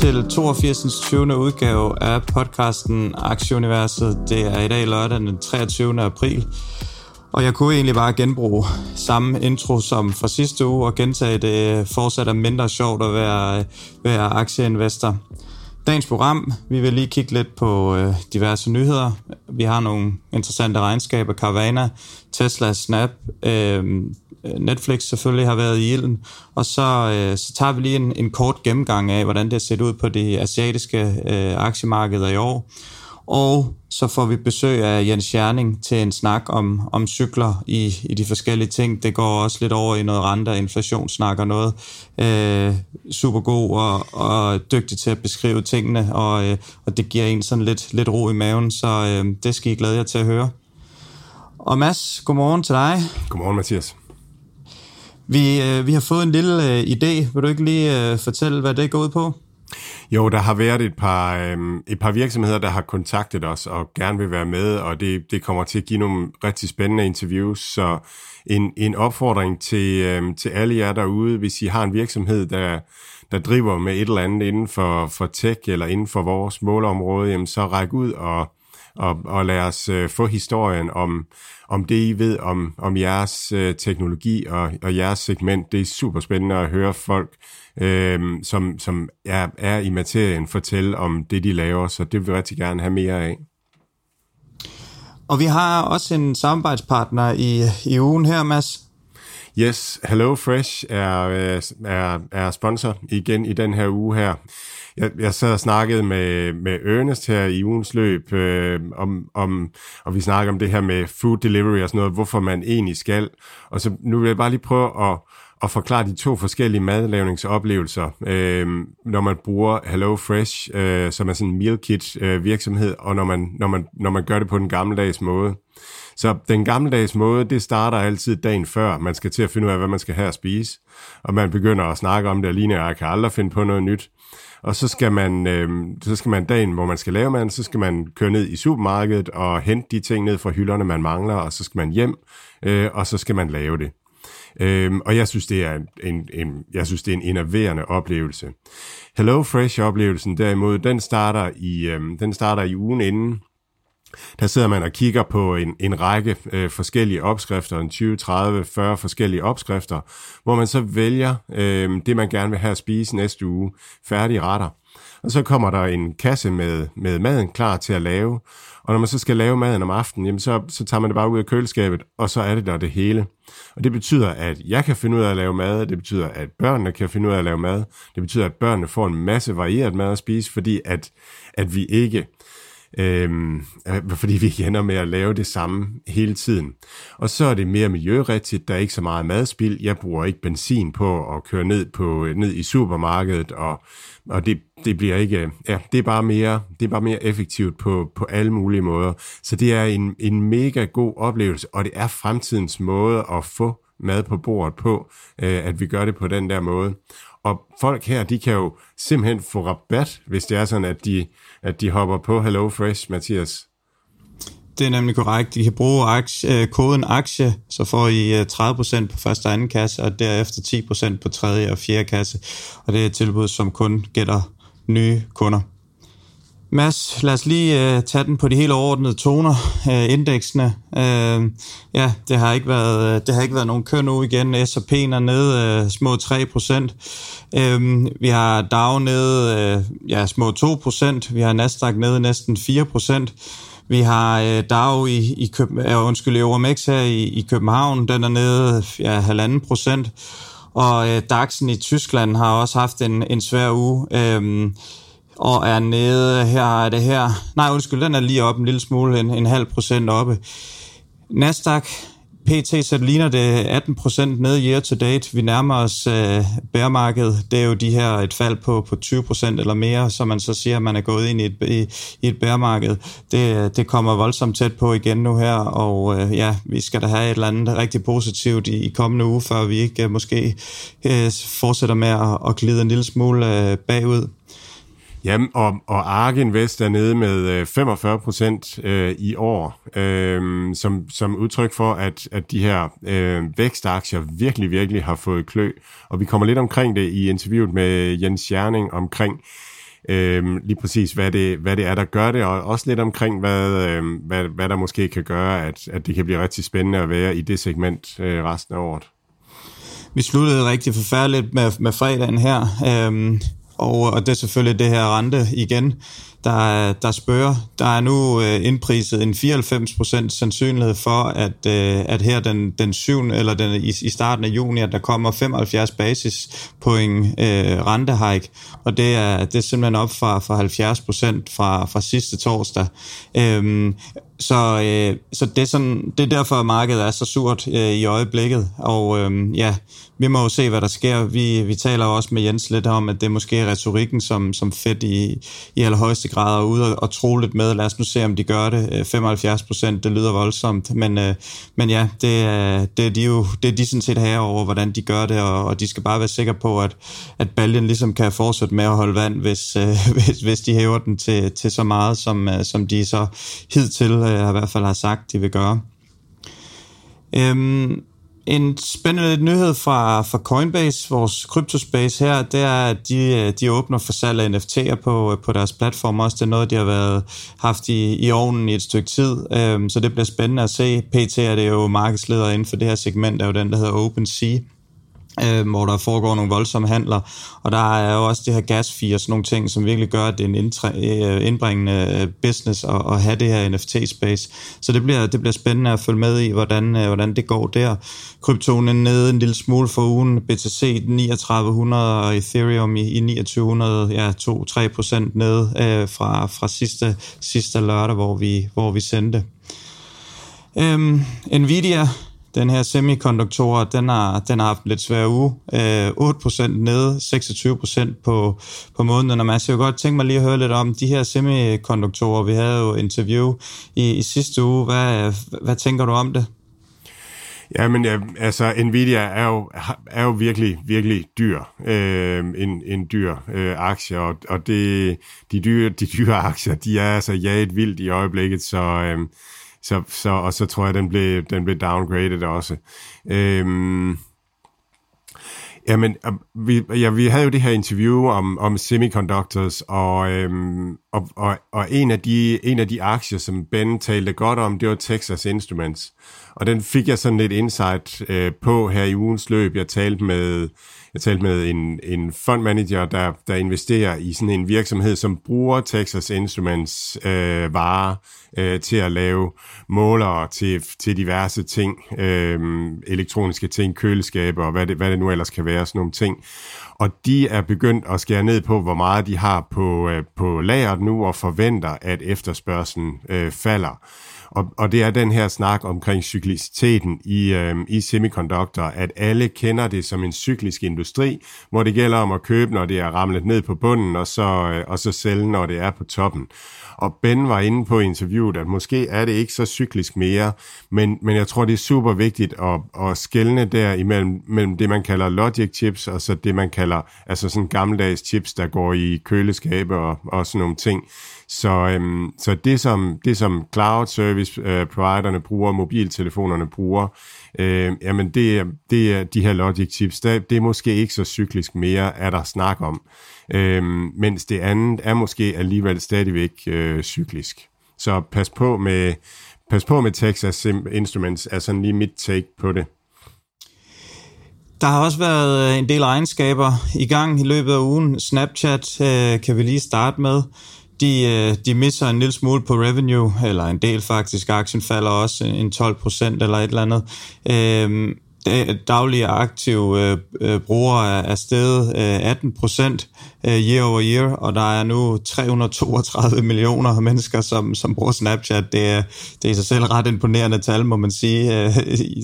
Til 82. 20. udgave af podcasten Aktieuniverset. Det er i dag lørdag den 23. april. Og jeg kunne egentlig bare genbruge samme intro som fra sidste uge og gentage det fortsat er mindre sjovt at være, være aktieinvestor. Dagens program, vi vil lige kigge lidt på øh, diverse nyheder. Vi har nogle interessante regnskaber, Carvana, Tesla, Snap, øh, Øh, Netflix selvfølgelig har været i ilden, og så, øh, så tager vi lige en, en kort gennemgang af, hvordan det har set ud på det asiatiske øh, aktiemarkeder i år. Og så får vi besøg af Jens Scherning til en snak om, om cykler i, i de forskellige ting. Det går også lidt over i noget renter, inflationssnak og noget. Øh, super god og, og dygtig til at beskrive tingene, og, øh, og det giver en sådan lidt, lidt ro i maven, så øh, det skal I glæde jer til at høre. Og Mads, godmorgen til dig. Godmorgen, Mathias. Vi, øh, vi har fået en lille øh, idé. Vil du ikke lige øh, fortælle, hvad det går ud på? Jo, der har været et par, øh, et par virksomheder, der har kontaktet os og gerne vil være med, og det, det kommer til at give nogle rigtig spændende interviews. Så en, en opfordring til, øh, til alle jer derude, hvis I har en virksomhed, der, der driver med et eller andet inden for, for tech eller inden for vores målområde, jamen så ræk ud og, og, og lad os øh, få historien om, om det, I ved om, om jeres øh, teknologi og, og jeres segment. Det er super spændende at høre folk, øh, som, som er, er i materien, fortælle om det, de laver, så det vil vi rigtig gerne have mere af. Og vi har også en samarbejdspartner i, i ugen her, Mads. Yes, Hello Fresh er, øh, er, er sponsor igen i den her uge her. Jeg, jeg sad og snakkede med, med Ernest her i ugens løb, øh, om, om, og vi snakker om det her med food delivery og sådan noget, hvorfor man egentlig skal. Og så nu vil jeg bare lige prøve at, at forklare de to forskellige madlavningsoplevelser, øh, når man bruger Hello Fresh, øh, som er sådan en meal kit øh, virksomhed, og når man, når, man, når man gør det på den gammeldags måde. Så den gammeldags måde, det starter altid dagen før. Man skal til at finde ud af, hvad man skal have at spise. Og man begynder at snakke om det, og lige jeg kan aldrig finde på noget nyt. Og så skal man, øh, så skal man dagen, hvor man skal lave mad, så skal man køre ned i supermarkedet og hente de ting ned fra hylderne, man mangler, og så skal man hjem, øh, og så skal man lave det. Øhm, og jeg synes, det er en, en, en, jeg synes, det er en innoverende oplevelse. Hello Fresh-oplevelsen derimod, den starter i, øhm, den starter i ugen inden, der sidder man og kigger på en, en række øh, forskellige opskrifter, en 20, 30, 40 forskellige opskrifter, hvor man så vælger øh, det, man gerne vil have at spise næste uge, færdige retter. Og så kommer der en kasse med, med maden klar til at lave, og når man så skal lave maden om aftenen, jamen så, så tager man det bare ud af køleskabet, og så er det der det hele. Og det betyder, at jeg kan finde ud af at lave mad, det betyder, at børnene kan finde ud af at lave mad, det betyder, at børnene får en masse varieret mad at spise, fordi at, at vi ikke Øhm, øh, fordi vi ender med at lave det samme hele tiden. Og så er det mere miljørigtigt, der er ikke så meget madspild. Jeg bruger ikke benzin på at køre ned, på, ned i supermarkedet, og, og det, det bliver ikke, ja, det er bare mere, det er bare mere effektivt på, på alle mulige måder. Så det er en, en mega god oplevelse, og det er fremtidens måde at få mad på bordet på, øh, at vi gør det på den der måde. Og folk her, de kan jo simpelthen få rabat, hvis det er sådan, at de, at de hopper på Hello Fresh, Mathias. Det er nemlig korrekt. I kan bruge aktie, øh, koden aktie, så får I øh, 30% på første og anden kasse, og derefter 10% på tredje og fjerde kasse. Og det er et tilbud, som kun gælder nye kunder. Mads, lad os lige øh, tage den på de helt overordnede toner, øh, indeksene. Øh, ja, det har ikke været øh, det har ikke været nogen køn nu igen. S&P er nede øh, små 3%. Øh, vi har Dow nede øh, ja, små 2% Vi har Nasdaq nede næsten 4% Vi har øh, Dow i, i København, øh, undskyld, Euromex her i, i København, den er nede ja, halvanden procent. Og øh, DAX'en i Tyskland har også haft en, en svær uge. Øh, og er nede, her er det her, nej undskyld, den er lige op en lille smule, en, en halv procent oppe. Nasdaq, PT så ligner det 18% ned year to date. Vi nærmer os øh, bæremarkedet. Det er jo de her et fald på, på 20% eller mere, så man så siger, at man er gået ind i et, i, i et bæremarked. Det, det kommer voldsomt tæt på igen nu her, og øh, ja, vi skal da have et eller andet rigtig positivt i, i kommende uge, før vi ikke øh, måske øh, fortsætter med at, at glide en lille smule øh, bagud. Jamen, og, og ARK Invest er nede med øh, 45 procent øh, i år, øh, som, som udtryk for, at, at de her øh, vækstaktier virkelig, virkelig har fået klø. Og vi kommer lidt omkring det i interviewet med Jens Jerning omkring øh, lige præcis, hvad det, hvad det er, der gør det, og også lidt omkring, hvad, øh, hvad, hvad der måske kan gøre, at, at det kan blive rigtig spændende at være i det segment øh, resten af året. Vi sluttede rigtig forfærdeligt med, med fredagen her. Øh og, øh, og det er selvfølgelig det her rente igen, der, der spørger. Der er nu øh, indpriset en 94% sandsynlighed for, at, øh, at her den, den 7. eller den, i, i starten af juni, at der kommer 75 basispoint øh, rentehike, og det er, det er simpelthen op fra, fra 70% fra, fra sidste torsdag. Øhm, så, øh, så det, er sådan, det er derfor, at markedet er så surt øh, i øjeblikket. Og øh, ja, vi må jo se, hvad der sker. Vi, vi taler også med Jens lidt om, at det måske er retorikken, som, som Fed i, i allerhøjeste grad er ude og, og tro lidt med. Lad os nu se, om de gør det. Øh, 75 procent, det lyder voldsomt. Men, øh, men ja, det er, det er de jo det er de sådan set her over, hvordan de gør det, og, og de skal bare være sikre på, at, at baljen ligesom kan fortsætte med at holde vand, hvis, øh, hvis, hvis de hæver den til, til så meget, som, øh, som de så hidtil øh, i hvert fald har sagt, de vil gøre. Øhm, en spændende nyhed fra, fra Coinbase, vores kryptospace her, det er, at de, øh, de åbner for salg af NFT'er på, øh, på deres platform også. Det er noget, de har været haft i, i ovnen i et stykke tid, øhm, så det bliver spændende at se. PT er det jo markedsleder inden for det her segment, er jo den, der hedder OpenSea øh, hvor der foregår nogle voldsomme handler, og der er jo også det her gas og sådan nogle ting, som virkelig gør, at det er en øh, indbringende øh, business at, at have det her NFT-space. Så det bliver, det bliver spændende at følge med i, hvordan, øh, hvordan det går der. Kryptonen er nede en lille smule for ugen, BTC 3900 og Ethereum i, i 2900, ja 2-3 procent nede øh, fra, fra sidste, sidste lørdag, hvor vi, hvor vi sendte. Øhm, Nvidia den her semikonduktor, den har, den har haft en lidt svær uge. Øh, 8% nede, 26% på, på måneden. Og man skal jo godt tænke mig lige at høre lidt om de her semikonduktorer. Vi havde jo interview i, i sidste uge. Hvad, hvad tænker du om det? Ja, men ja, altså Nvidia er jo, er jo virkelig, virkelig dyr. Øh, en, en dyr øh, aktie, og, og det, de, dyre, de dyre aktier, de er altså jaget vildt i øjeblikket, så... Øh, så, så, og så tror jeg, den blev, den blev downgraded også. Øhm, Jamen, øh, vi, ja, vi havde jo det her interview om, om semiconductors, og, øhm, og, og, og en, af de, en af de aktier, som Ben talte godt om, det var Texas Instruments. Og den fik jeg sådan lidt insight øh, på her i ugens løb. Jeg talte med jeg talte med en, en fondmanager, der, der investerer i sådan en virksomhed, som bruger Texas Instruments øh, varer øh, til at lave målere til, til diverse ting, øh, elektroniske ting, køleskaber og hvad det, hvad det nu ellers kan være, sådan nogle ting. Og de er begyndt at skære ned på, hvor meget de har på, øh, på lageret nu, og forventer, at efterspørgselen øh, falder. Og, og det er den her snak omkring cykliciteten i, øh, i semiconductor, at alle kender det som en cyklisk industri, hvor det gælder om at købe, når det er ramlet ned på bunden, og så, øh, og så sælge, når det er på toppen. Og Ben var inde på interviewet, at måske er det ikke så cyklisk mere, men, men jeg tror, det er super vigtigt at, at skelne der imellem mellem det, man kalder logic chips, og så det, man kalder altså sådan gammeldags chips, der går i køleskabe og, og sådan nogle ting. Så, øhm, så det, som, det, som cloud service øh, providerne bruger, mobiltelefonerne bruger, øh, jamen det, det er de her logic chips, det, det er måske ikke så cyklisk mere, er der snak om. Øh, mens det andet er måske alligevel stadigvæk øh, cyklisk. Så pas på med, pas på med Texas Instruments, er sådan lige mit take på det. Der har også været øh, en del egenskaber i gang i løbet af ugen. Snapchat øh, kan vi lige starte med. De, øh, de misser en lille smule på revenue, eller en del faktisk. Aktien falder også en 12 procent eller et eller andet. Øh, daglige aktive øh, øh, brugere er steget øh, 18 procent øh, year over year, og der er nu 332 millioner mennesker, som, som bruger Snapchat. Det er, det er i sig selv ret imponerende tal, må man sige. Øh,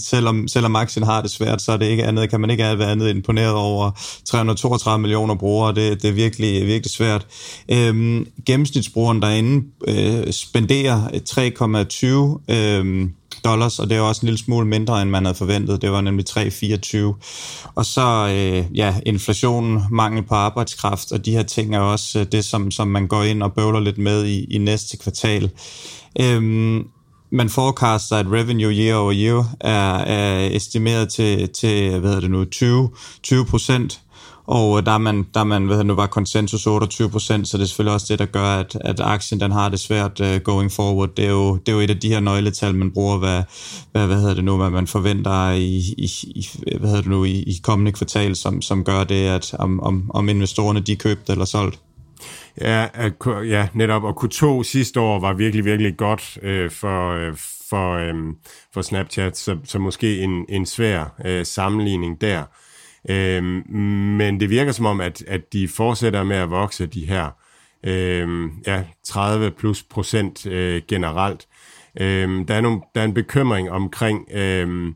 selvom, selvom aktien har det svært, så er det ikke andet, kan man ikke være andet imponeret over 332 millioner brugere. Det, det er virkelig, virkelig svært. Øh, gennemsnitsbrugeren derinde øh, spenderer 3,20 øh, dollars, og det er også en lille smule mindre, end man havde forventet. Det var nemlig 3,24. Og så øh, ja, inflationen, mangel på arbejdskraft, og de her ting er også øh, det, som, som man går ind og bøvler lidt med i, i næste kvartal. Øhm, man forecaster, at revenue year over year er, er estimeret til, til hvad hedder det nu, 20, 20 procent og øh, der er man, der er man hvad nu var konsensus 28 procent, så det er selvfølgelig også det, der gør, at, at aktien den har det svært uh, going forward. Det er, jo, det er jo et af de her nøgletal, man bruger, hvad, hvad, hvad hedder det nu, hvad man forventer i, i, i, hvad hedder det nu, i, i kommende kvartal, som, som gør det, at om, om, om investorerne de købte eller solgt. Ja, ja, netop. Og Q2 sidste år var virkelig, virkelig godt øh, for, øh, for, øh, for Snapchat, så, så måske en, en svær øh, sammenligning der. Øhm, men det virker som om, at, at de fortsætter med at vokse de her øhm, ja, 30 plus procent øh, generelt. Øhm, der, er nogle, der er en bekymring omkring, øhm,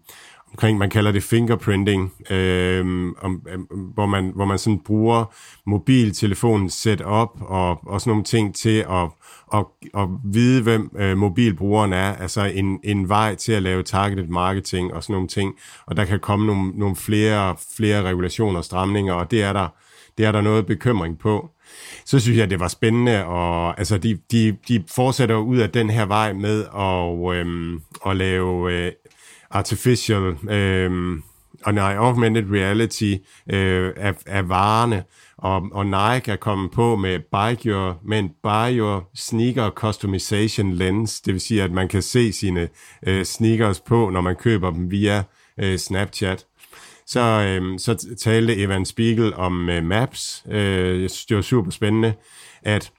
omkring man kalder det fingerprinting, øhm, om, øhm, hvor, man, hvor man sådan bruger mobiltelefonen setup og, og sådan nogle ting til at og, at vide, hvem øh, mobilbrugeren er, altså en, en vej til at lave targeted marketing og sådan nogle ting, og der kan komme nogle, nogle flere, flere regulationer og stramninger, og det er der, det er der noget bekymring på. Så synes jeg, det var spændende, og altså, de, de, de fortsætter ud af den her vej med at, øhm, at lave øh, artificial øhm, og nej, augmented reality øh, af, af varerne, og, og Nike er kommet på med Buy Your, med en Buy Your Sneaker Customization Lens, det vil sige, at man kan se sine øh, sneakers på, når man køber dem via øh, Snapchat. Så, øh, så talte Evan Spiegel om øh, Maps, øh, jeg synes, det var super spændende, at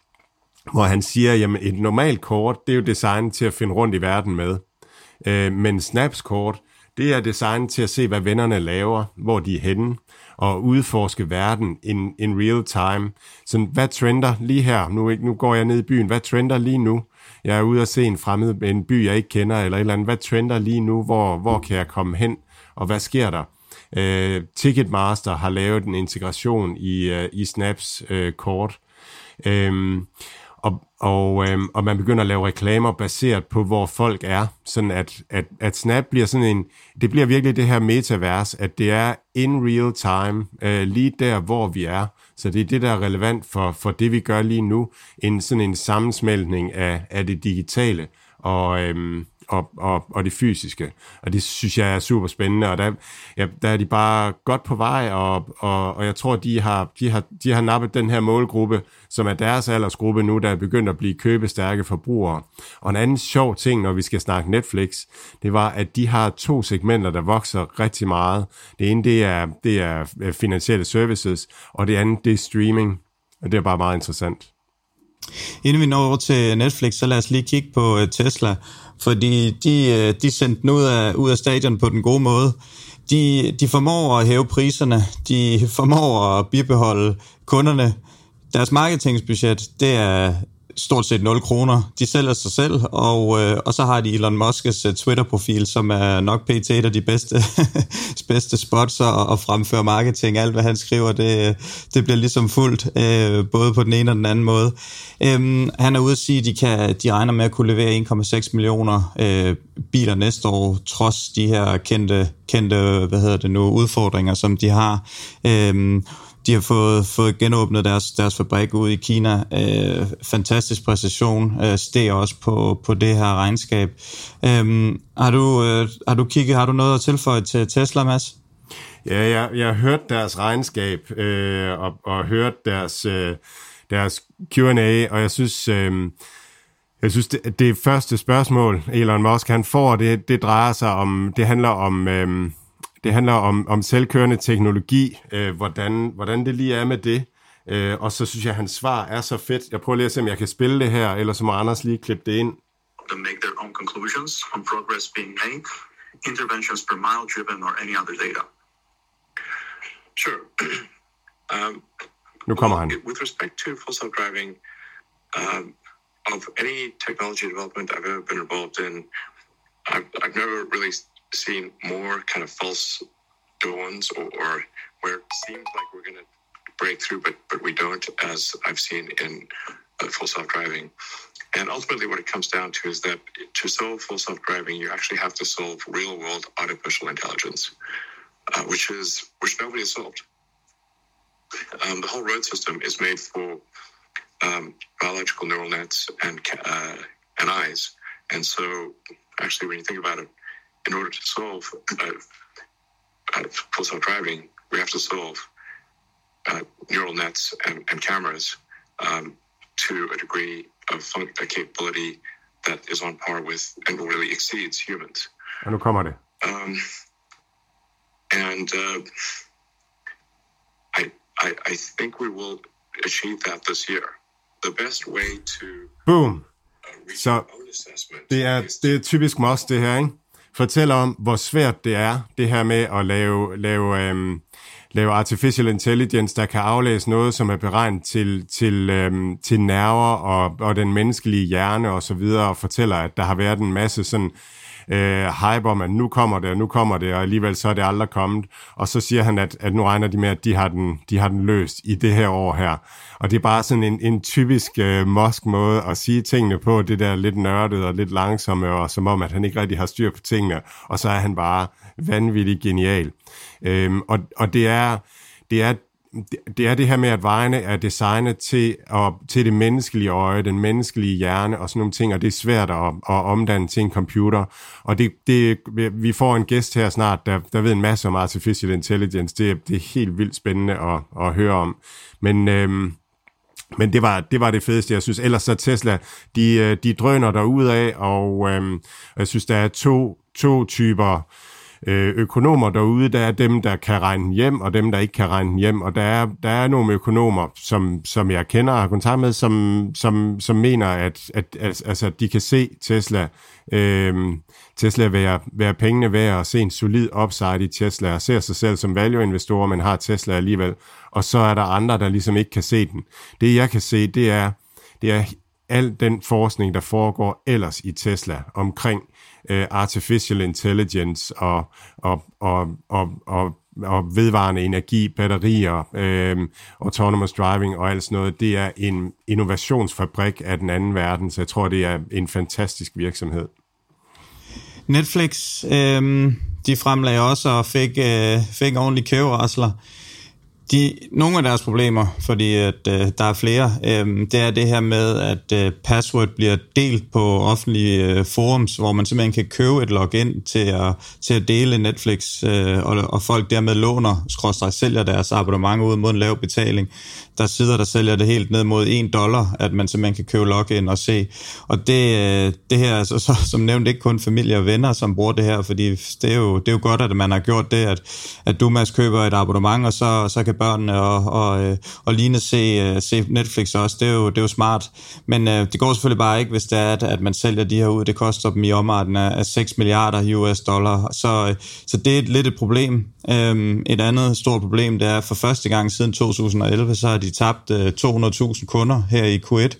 hvor han siger, jamen et normalt kort, det er jo designet til at finde rundt i verden med. Øh, men Snaps kort, det er designet til at se, hvad vennerne laver, hvor de er henne, og udforske verden in, in real time. Så hvad trender lige her? Nu, nu går jeg ned i byen. Hvad trender lige nu? Jeg er ude og se en fremmed, en by, jeg ikke kender, eller et eller andet. Hvad trender lige nu? Hvor, hvor kan jeg komme hen? Og hvad sker der? Uh, Ticketmaster har lavet en integration i, uh, i Snaps uh, kort. Um, og, og, øh, og man begynder at lave reklamer baseret på, hvor folk er, sådan at, at, at Snap bliver sådan en, det bliver virkelig det her metavers, at det er in real time, øh, lige der, hvor vi er. Så det er det, der er relevant for, for det, vi gør lige nu, en sådan en sammensmeltning af, af det digitale. Og, øhm, og, og, og det fysiske. Og det synes jeg er super spændende, og der, ja, der er de bare godt på vej, og, og, og jeg tror, de har, de, har, de har nappet den her målgruppe, som er deres aldersgruppe nu, der er begyndt at blive købestærke forbrugere. Og en anden sjov ting, når vi skal snakke Netflix, det var, at de har to segmenter, der vokser rigtig meget. Det ene, det er, det er øh, finansielle services, og det andet, det er streaming. Og det er bare meget interessant. Inden vi når over til Netflix, så lad os lige kigge på øh, Tesla, fordi de, øh, de sendte den ud af, ud af stadion på den gode måde. De, de formår at hæve priserne, de formår at bibeholde kunderne. Deres marketingsbudget, det er stort set 0 kroner. De sælger sig selv, og, øh, og så har de Elon Musk's uh, Twitter-profil, som er nok pt. et af de bedste, bedste spots og, og fremføre marketing. Alt, hvad han skriver, det, det bliver ligesom fuldt, øh, både på den ene og den anden måde. Øhm, han er ude at sige, at de, kan, de regner med at kunne levere 1,6 millioner øh, biler næste år, trods de her kendte, kendte hvad hedder det nu, udfordringer, som de har. Øhm, de har fået, fået genåbnet deres, deres fabrik ud i Kina. Øh, fantastisk præcision. Øh, steg også på, på det her regnskab. Øh, har, du, øh, har du kigget, har du noget at tilføje til Tesla, Mads? Ja, jeg, jeg har hørt deres regnskab øh, og, og hørt deres, øh, deres Q&A, og jeg synes... Øh, jeg synes, det, det første spørgsmål, Elon Musk han får, det, det drejer sig om, det handler om, øhm, det handler om, om selvkørende teknologi, øh, hvordan, hvordan det lige er med det. Øh, og så synes jeg, at hans svar er så fedt. Jeg prøver lige at se, om jeg kan spille det her, eller så må Anders lige klippe det ind. To make their own conclusions on progress being made interventions per mile driven or any other data? Sure. um, Nu kommer han. With respect to full driving, um, of any technology development I've ever been involved in, I've, I've never really seen more kind of false dawns or, or where it seems like we're going to break through, but but we don't, as I've seen in uh, full self driving. And ultimately, what it comes down to is that to solve full self driving, you actually have to solve real world artificial intelligence, uh, which is which nobody has solved. Um, the whole road system is made for um, biological neural nets and uh, and eyes, and so actually, when you think about it, in order to solve uh, uh, full self driving, we have to solve uh, neural nets and, and cameras um, to a degree of fun- a capability that is on par with and really exceeds humans. Og nu kommer det. Um, and uh, I, I, I think we will achieve that this year. The best way to Boom. uh, reach Så own assessment Det er, det er typisk Moss, det her, ikke? Fortæller om, hvor svært det er, det her med at lave, lave, øhm, lave artificial intelligence, der kan aflæse noget, som er beregnet til, til, øhm, til nerver og, og den menneskelige hjerne og så videre, og fortæller, at der har været en masse sådan øh, hype om, at nu kommer det, og nu kommer det, og alligevel så er det aldrig kommet. Og så siger han, at, at nu regner de med, at de har, den, de har den løst i det her år her. Og det er bare sådan en, en typisk øh, mosk måde at sige tingene på, det der lidt nørdede og lidt langsomme, og som om, at han ikke rigtig har styr på tingene, og så er han bare vanvittig genial. Øhm, og, og det er, det er det- det er det her med, at vejene er designet til, at, til det menneskelige øje, den menneskelige hjerne og sådan nogle ting, og det er svært at, at omdanne til en computer. Og det, det, vi får en gæst her snart, der, der ved en masse om artificial intelligence. Det, er- det er helt vildt spændende at, at høre om. Men... Øhm, men det var, det var det fedeste, jeg synes. Ellers så Tesla, de, øh, de drøner der af, og øhm, jeg synes, der er to, to typer øh, Øh, økonomer derude. Der er dem, der kan regne hjem, og dem, der ikke kan regne hjem. Og der er, der er nogle økonomer, som, som jeg kender og har kontakt med, som, som, som mener, at, at, at altså, de kan se Tesla, øh, Tesla være, være pengene værd og se en solid upside i Tesla og ser sig selv som value-investorer, men har Tesla alligevel. Og så er der andre, der ligesom ikke kan se den. Det jeg kan se, det er, det er al den forskning, der foregår ellers i Tesla omkring øh, artificial intelligence og, og, og, og, og, og vedvarende energi, batterier, øh, autonomous driving og alt sådan noget, det er en innovationsfabrik af den anden verden, så jeg tror, det er en fantastisk virksomhed. Netflix, øh, de fremlagde også og fik, øh, fik ordentligt kæverasler. De, nogle af deres problemer, fordi at, øh, der er flere, øh, det er det her med, at øh, password bliver delt på offentlige øh, forums, hvor man simpelthen kan købe et login til at, til at dele Netflix, øh, og, og folk dermed låner, skråstrej sælger deres abonnement ud mod en lav betaling. Der sidder, der sælger det helt ned mod 1 dollar, at man simpelthen kan købe login og se. Og det, øh, det her er så, så, som nævnt ikke kun familie og venner, som bruger det her, fordi det er jo, det er jo godt, at man har gjort det, at, at du, Mads, køber et abonnement, og så, så kan børnene og, og, øh, og Line se, øh, se Netflix også. Det er jo, det er jo smart. Men øh, det går selvfølgelig bare ikke, hvis det er, at, at man sælger de her ud. Det koster dem i omegnen af, 6 milliarder US dollar. Så, øh, så det er lidt et problem. Øhm, et andet stort problem, det er, at for første gang siden 2011, så har de tabt øh, 200.000 kunder her i Q1.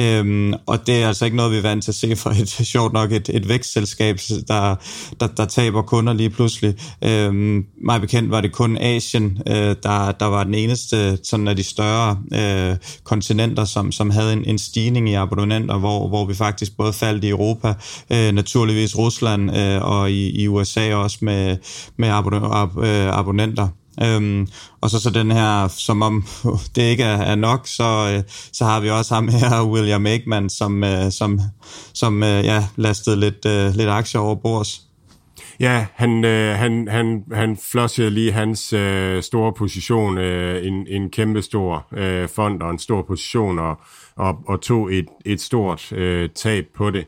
Øhm, og det er altså ikke noget, vi er vant til at se for et sjovt nok et, et vækstselskab, der, der, der taber kunder lige pludselig. Øhm, meget bekendt var det kun Asien, øh, der, der var den eneste sådan af de større øh, kontinenter, som, som havde en, en stigning i abonnenter, hvor, hvor vi faktisk både faldt i Europa, øh, naturligvis Rusland øh, og i, i USA også med, med abon- ab, øh, abonnenter. Øhm, og så så den her, som om det ikke er, er nok, så, øh, så har vi også ham her, William Aikman, som, øh, som, som øh, ja, lastede lidt, øh, lidt aktier over bords. Ja, han, øh, han, han, han flossede lige hans øh, store position, øh, en, en kæmpe stor øh, fond og en stor position, og, og, og tog et, et stort øh, tab på det.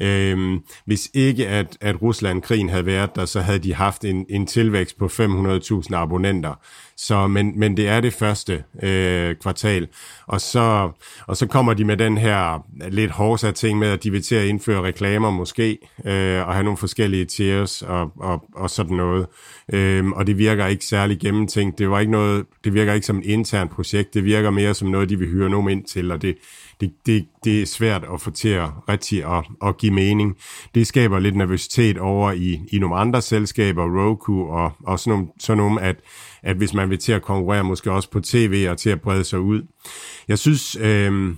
Øhm, hvis ikke at, at Rusland-krigen havde været der, så havde de haft en, en tilvækst på 500.000 abonnenter. Så, men, men det er det første øh, kvartal. Og så, og så kommer de med den her lidt hårde ting med, at de vil til at indføre reklamer måske, øh, og have nogle forskellige tiers og, og, og sådan noget. Øh, og det virker ikke særlig gennemtænkt. Det, var ikke noget, det virker ikke som et internt projekt. Det virker mere som noget, de vil hyre nogen ind til, og det, det, det, det er svært at få til at rigtig at, at give mening. Det skaber lidt nervøsitet over i, i nogle andre selskaber, Roku og, og sådan nogle, sådan nogle at, at hvis man vil til at konkurrere måske også på tv og til at brede sig ud. Jeg synes, øh,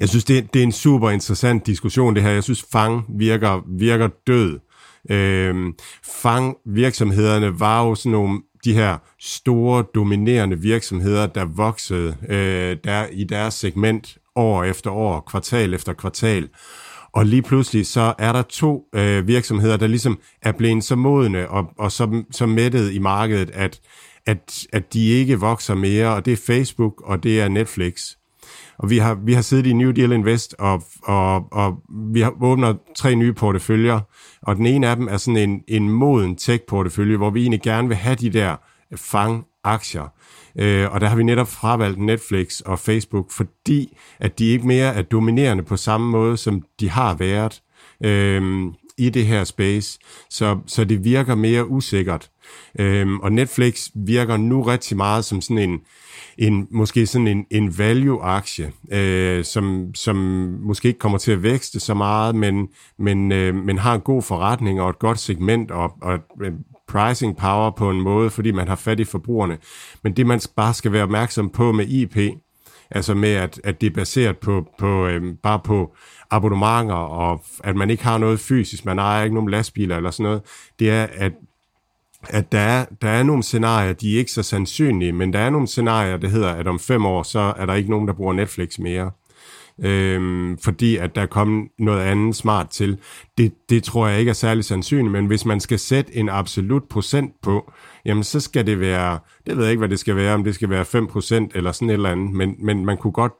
jeg synes det, det er en super interessant diskussion det her. Jeg synes, Fang virker, virker død. Øh, Fang virksomhederne var jo sådan nogle de her store, dominerende virksomheder, der voksede øh, der i deres segment år efter år, kvartal efter kvartal. Og lige pludselig så er der to øh, virksomheder, der ligesom er blevet så modne og, og så, så mættet i markedet, at, at, at de ikke vokser mere, og det er Facebook, og det er Netflix. Og vi har, vi har siddet i New Deal Invest, og, og, og vi har åbnet tre nye porteføljer, og den ene af dem er sådan en, en moden tech-portefølje, hvor vi egentlig gerne vil have de der fang-aktier. Øh, og der har vi netop fravalgt Netflix og Facebook, fordi at de ikke mere er dominerende på samme måde, som de har været øh, i det her space. Så, så det virker mere usikkert. Øh, og Netflix virker nu rigtig meget som sådan en, en måske sådan en, en value-aktie, øh, som, som måske ikke kommer til at vækste så meget, men, men, øh, men har en god forretning og et godt segment og, og pricing power på en måde, fordi man har fat i forbrugerne. Men det man bare skal være opmærksom på med IP, altså med at, at det er baseret på, på øhm, bare på abonnementer, og at man ikke har noget fysisk, man ejer ikke nogen lastbiler eller sådan noget, det er, at at der er, der er nogle scenarier, de er ikke så sandsynlige, men der er nogle scenarier, der hedder, at om fem år, så er der ikke nogen, der bruger Netflix mere øh, fordi at der kom noget andet smart til. Det, det tror jeg ikke er særlig sandsynligt, men hvis man skal sætte en absolut procent på, jamen så skal det være, det ved jeg ikke, hvad det skal være, om det skal være 5% eller sådan et eller andet, men, men man kunne godt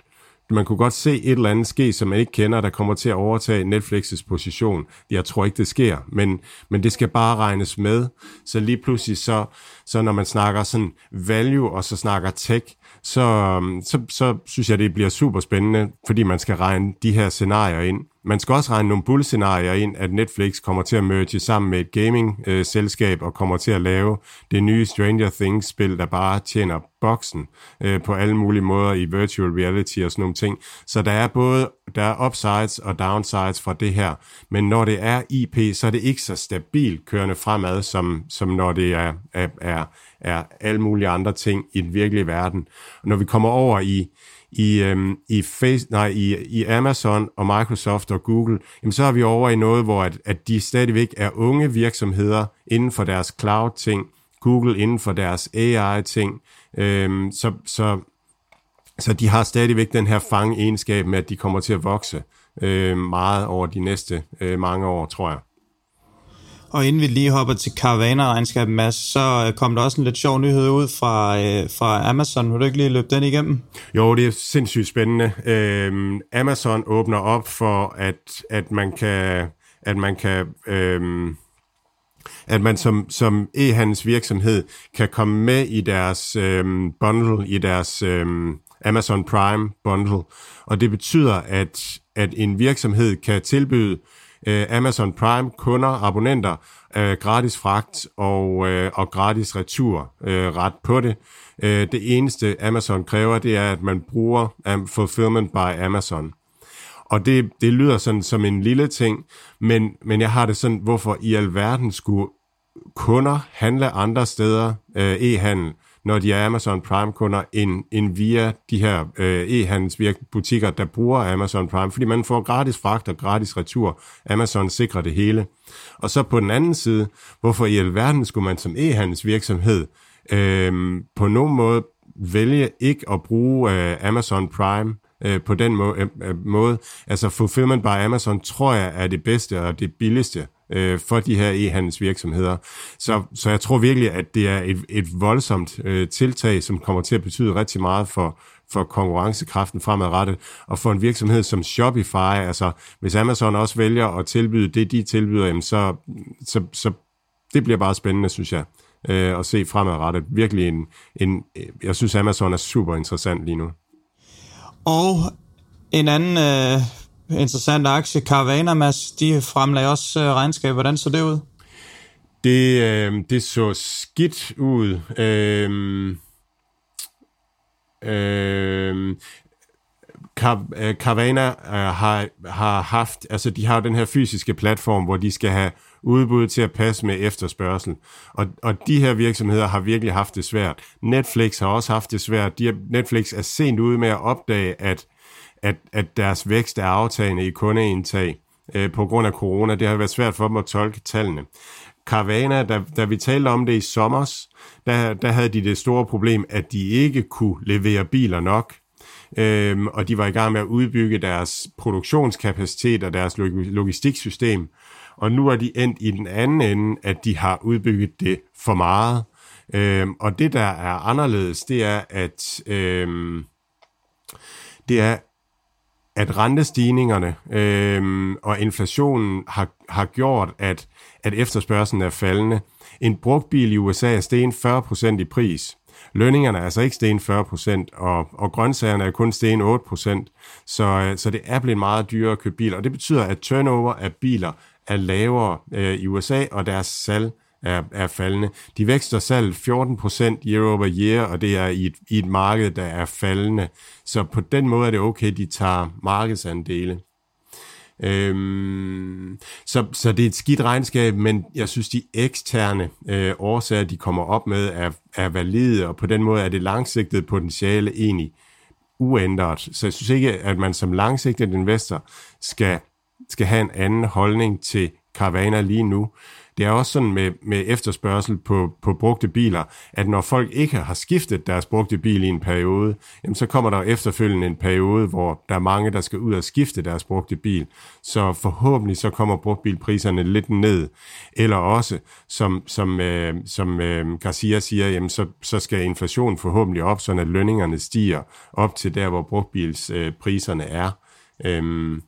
man kunne godt se et eller andet ske, som man ikke kender, der kommer til at overtage Netflix's position. Jeg tror ikke, det sker, men, men det skal bare regnes med. Så lige pludselig, så, så når man snakker sådan value, og så snakker tech, så, øhm, så, så synes jeg, det bliver super spændende, fordi man skal regne de her scenarier ind. Man skal også regne nogle bullscenarier ind, at Netflix kommer til at merge sammen med et gaming-selskab øh, og kommer til at lave det nye Stranger Things-spil, der bare tjener boksen øh, på alle mulige måder i virtual reality og sådan nogle ting. Så der er både der er upsides og downsides fra det her, men når det er IP, så er det ikke så stabilt kørende fremad, som, som når det er, er, er, er alle mulige andre ting i den virkelige verden. Og når vi kommer over i, i, øhm, i, face, nej, i, i Amazon og Microsoft og Google, jamen så er vi over i noget, hvor at, at de stadigvæk er unge virksomheder inden for deres cloud-ting, Google inden for deres AI-ting, øhm, så, så, så de har stadigvæk den her fange-egenskab med, at de kommer til at vokse øh, meget over de næste øh, mange år, tror jeg. Og inden vi lige hopper til Caravana-regnskabet, Mads, så øh, kom der også en lidt sjov nyhed ud fra, øh, fra Amazon. Vil du ikke lige løbe den igennem? Jo, det er sindssygt spændende. Øhm, Amazon åbner op for, at, at man kan... At man kan øhm, at man som, som e-handels virksomhed kan komme med i deres øhm, bundle, i deres øhm, Amazon Prime bundle. Og det betyder, at, at en virksomhed kan tilbyde øh, Øh, Amazon Prime kunder, abonnenter, øh, gratis fragt og, øh, og gratis retur øh, ret på det. Øh, det eneste Amazon kræver, det er, at man bruger um, Fulfillment by Amazon. Og det, det lyder sådan som en lille ting, men, men jeg har det sådan, hvorfor i alverden skulle kunder handle andre steder, øh, e-handel, når de er Amazon Prime-kunder, end, end via de her øh, e-handelsbutikker, der bruger Amazon Prime, fordi man får gratis fragt og gratis retur. Amazon sikrer det hele. Og så på den anden side, hvorfor i alverden skulle man som e-handelsvirksomhed øh, på nogen måde vælge ikke at bruge øh, Amazon Prime øh, på den må, øh, øh måde. Altså Fulfillment by Amazon tror jeg er det bedste og det billigste øh, for de her e-handelsvirksomheder. Så, så jeg tror virkelig, at det er et, et voldsomt øh, tiltag, som kommer til at betyde rigtig meget for, for konkurrencekraften fremadrettet, og for en virksomhed som Shopify, altså hvis Amazon også vælger at tilbyde det, de tilbyder, jamen så, så, så det bliver bare spændende, synes jeg, øh, at se fremadrettet. Virkelig en, en, jeg synes Amazon er super interessant lige nu. Og en anden øh, interessante aktie, Caravana, Mads, de fremlagde også øh, regnskab. Hvordan så det ud? Det, øh, det så skidt ud. Øh, øh, øh Carvana øh, har, har haft, altså de har den her fysiske platform, hvor de skal have udbud til at passe med efterspørgsel. Og, og de her virksomheder har virkelig haft det svært. Netflix har også haft det svært. De Netflix er sent ude med at opdage, at, at, at deres vækst er aftagende i kundeindtag øh, på grund af corona. Det har været svært for dem at tolke tallene. Carvana, da, da vi talte om det i sommer, der, der havde de det store problem, at de ikke kunne levere biler nok. Øhm, og de var i gang med at udbygge deres produktionskapacitet og deres logistiksystem. Og nu er de endt i den anden ende, at de har udbygget det for meget. Øhm, og det, der er anderledes, det er, at øhm, det er, at rentestigningerne øh, og inflationen har, har gjort, at, at efterspørgselen er faldende. En brugt bil i USA er stegen 40% i pris. Lønningerne er altså ikke stegen 40%, og, og grøntsagerne er kun stegen 8%, så, øh, så det er blevet meget dyrere at købe biler, og det betyder, at turnover af biler er lavere øh, i USA, og deres salg er, er faldende. De vækster salg 14% year over year, og det er i et, i et marked, der er faldende. Så på den måde er det okay, de tager markedsandele. Øhm, så, så det er et skidt regnskab, men jeg synes, de eksterne øh, årsager, de kommer op med, er, er valide, og på den måde er det langsigtede potentiale egentlig uændret. Så jeg synes ikke, at man som langsigtet investor skal, skal have en anden holdning til Carvana lige nu. Det er også sådan med, med efterspørgsel på, på brugte biler, at når folk ikke har skiftet deres brugte bil i en periode, jamen så kommer der efterfølgende en periode, hvor der er mange, der skal ud og skifte deres brugte bil. Så forhåbentlig så kommer brugtbilpriserne lidt ned. Eller også, som, som, øh, som øh, Garcia siger, jamen så, så skal inflationen forhåbentlig op, så lønningerne stiger op til der, hvor brugtbilspriserne øh, er. Øhm,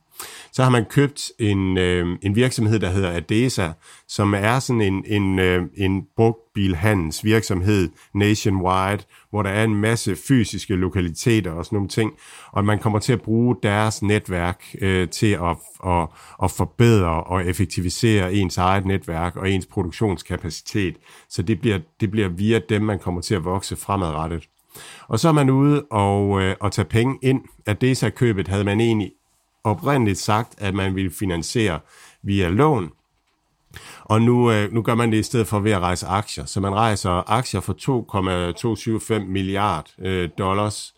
så har man købt en, øh, en virksomhed, der hedder Adesa, som er sådan en, en, øh, en brugtbilhandelsvirksomhed nationwide, hvor der er en masse fysiske lokaliteter og sådan nogle ting, og man kommer til at bruge deres netværk øh, til at, at, at forbedre og effektivisere ens eget netværk og ens produktionskapacitet. Så det bliver, det bliver via dem, man kommer til at vokse fremadrettet. Og så er man ude og, øh, og tage penge ind. Adesa-købet havde man egentlig oprindeligt sagt, at man ville finansiere via lån, og nu, øh, nu gør man det i stedet for ved at rejse aktier. Så man rejser aktier for 2,275 milliard øh, dollars.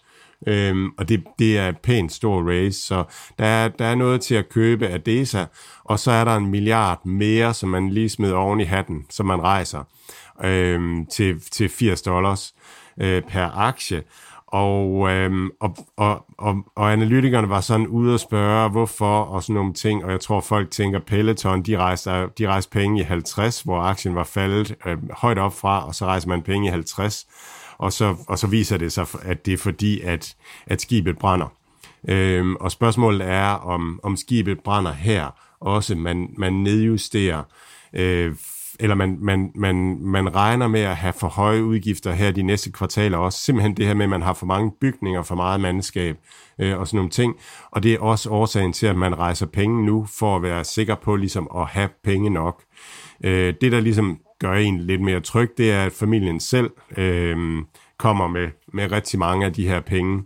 Øhm, og det, det er et pænt stor raise, så der er, der er noget til at købe af DESA, og så er der en milliard mere, som man lige smider oven i hatten, som man rejser øhm, til, til 80 dollars øh, per aktie. Og, øhm, og, og, og, og analytikerne var sådan ude og spørge, hvorfor og sådan nogle ting, og jeg tror folk tænker, Peloton, de rejste, de rejste penge i 50, hvor aktien var faldet øh, højt op fra, og så rejser man penge i 50, og så, og så viser det sig, at det er fordi, at, at skibet brænder. Øhm, og spørgsmålet er, om, om skibet brænder her. Også, man, man nedjusterer øh, eller man, man, man, man regner med at have for høje udgifter her de næste kvartaler også. Simpelthen det her med, at man har for mange bygninger, for meget mandskab øh, og sådan nogle ting. Og det er også årsagen til, at man rejser penge nu, for at være sikker på ligesom at have penge nok. Øh, det, der ligesom gør en lidt mere tryg, det er, at familien selv øh, kommer med, med rigtig mange af de her penge.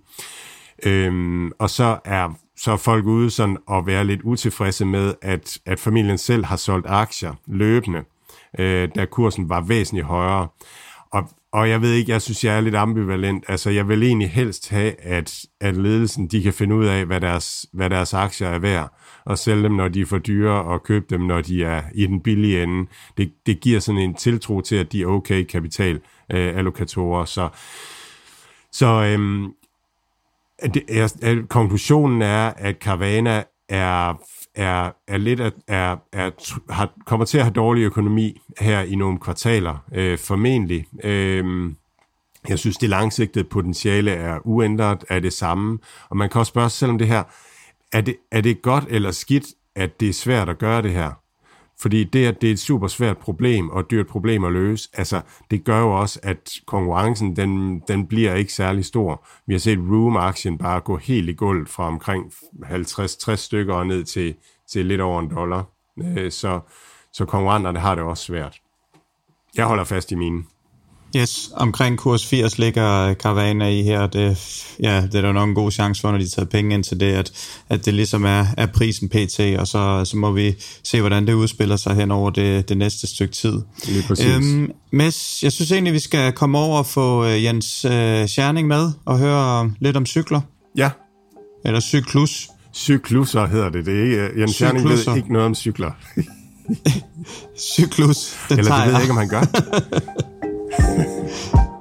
Øh, og så er så er folk ude sådan at være lidt utilfredse med, at, at familien selv har solgt aktier løbende øh, da kursen var væsentligt højere. Og, og jeg ved ikke, jeg synes, jeg er lidt ambivalent. Altså, jeg vil egentlig helst have, at, at ledelsen de kan finde ud af, hvad deres, hvad deres aktier er værd, og sælge dem, når de er for dyre, og købe dem, når de er i den billige ende. Det, det giver sådan en tiltro til, at de er okay kapitalallokatorer. Øh, så så øhm, det er, konklusionen er, at Carvana er er, er lidt at, er, er, har, kommer til at have dårlig økonomi her i nogle kvartaler, øh, formentlig. Øh, Jeg synes, det langsigtede potentiale er uændret, er det samme. Og man kan også spørge sig selv om det her, er det, er det godt eller skidt, at det er svært at gøre det her? Fordi det, at det er et super svært problem og et dyrt problem at løse, altså det gør jo også, at konkurrencen, den, den bliver ikke særlig stor. Vi har set Room-aktien bare gå helt i gulvet fra omkring 50-60 stykker og ned til, til lidt over en dollar. Øh, så, så konkurrenterne har det også svært. Jeg holder fast i mine. Yes, omkring kurs 80 ligger Caravana i her. Det, ja, det er der nok en god chance for, når de tager penge ind til det, at, at det ligesom er, er prisen pt, og så, så må vi se, hvordan det udspiller sig hen over det, det næste stykke tid. Øhm, Mads, jeg synes egentlig, vi skal komme over og få uh, Jens uh, Scherning med og høre lidt om cykler. Ja. Eller cyklus. Cykluser hedder det. det er ikke, Jens Scherning ved ikke noget om cykler. Cyklus, det Eller det ved jeg ikke, om han gør.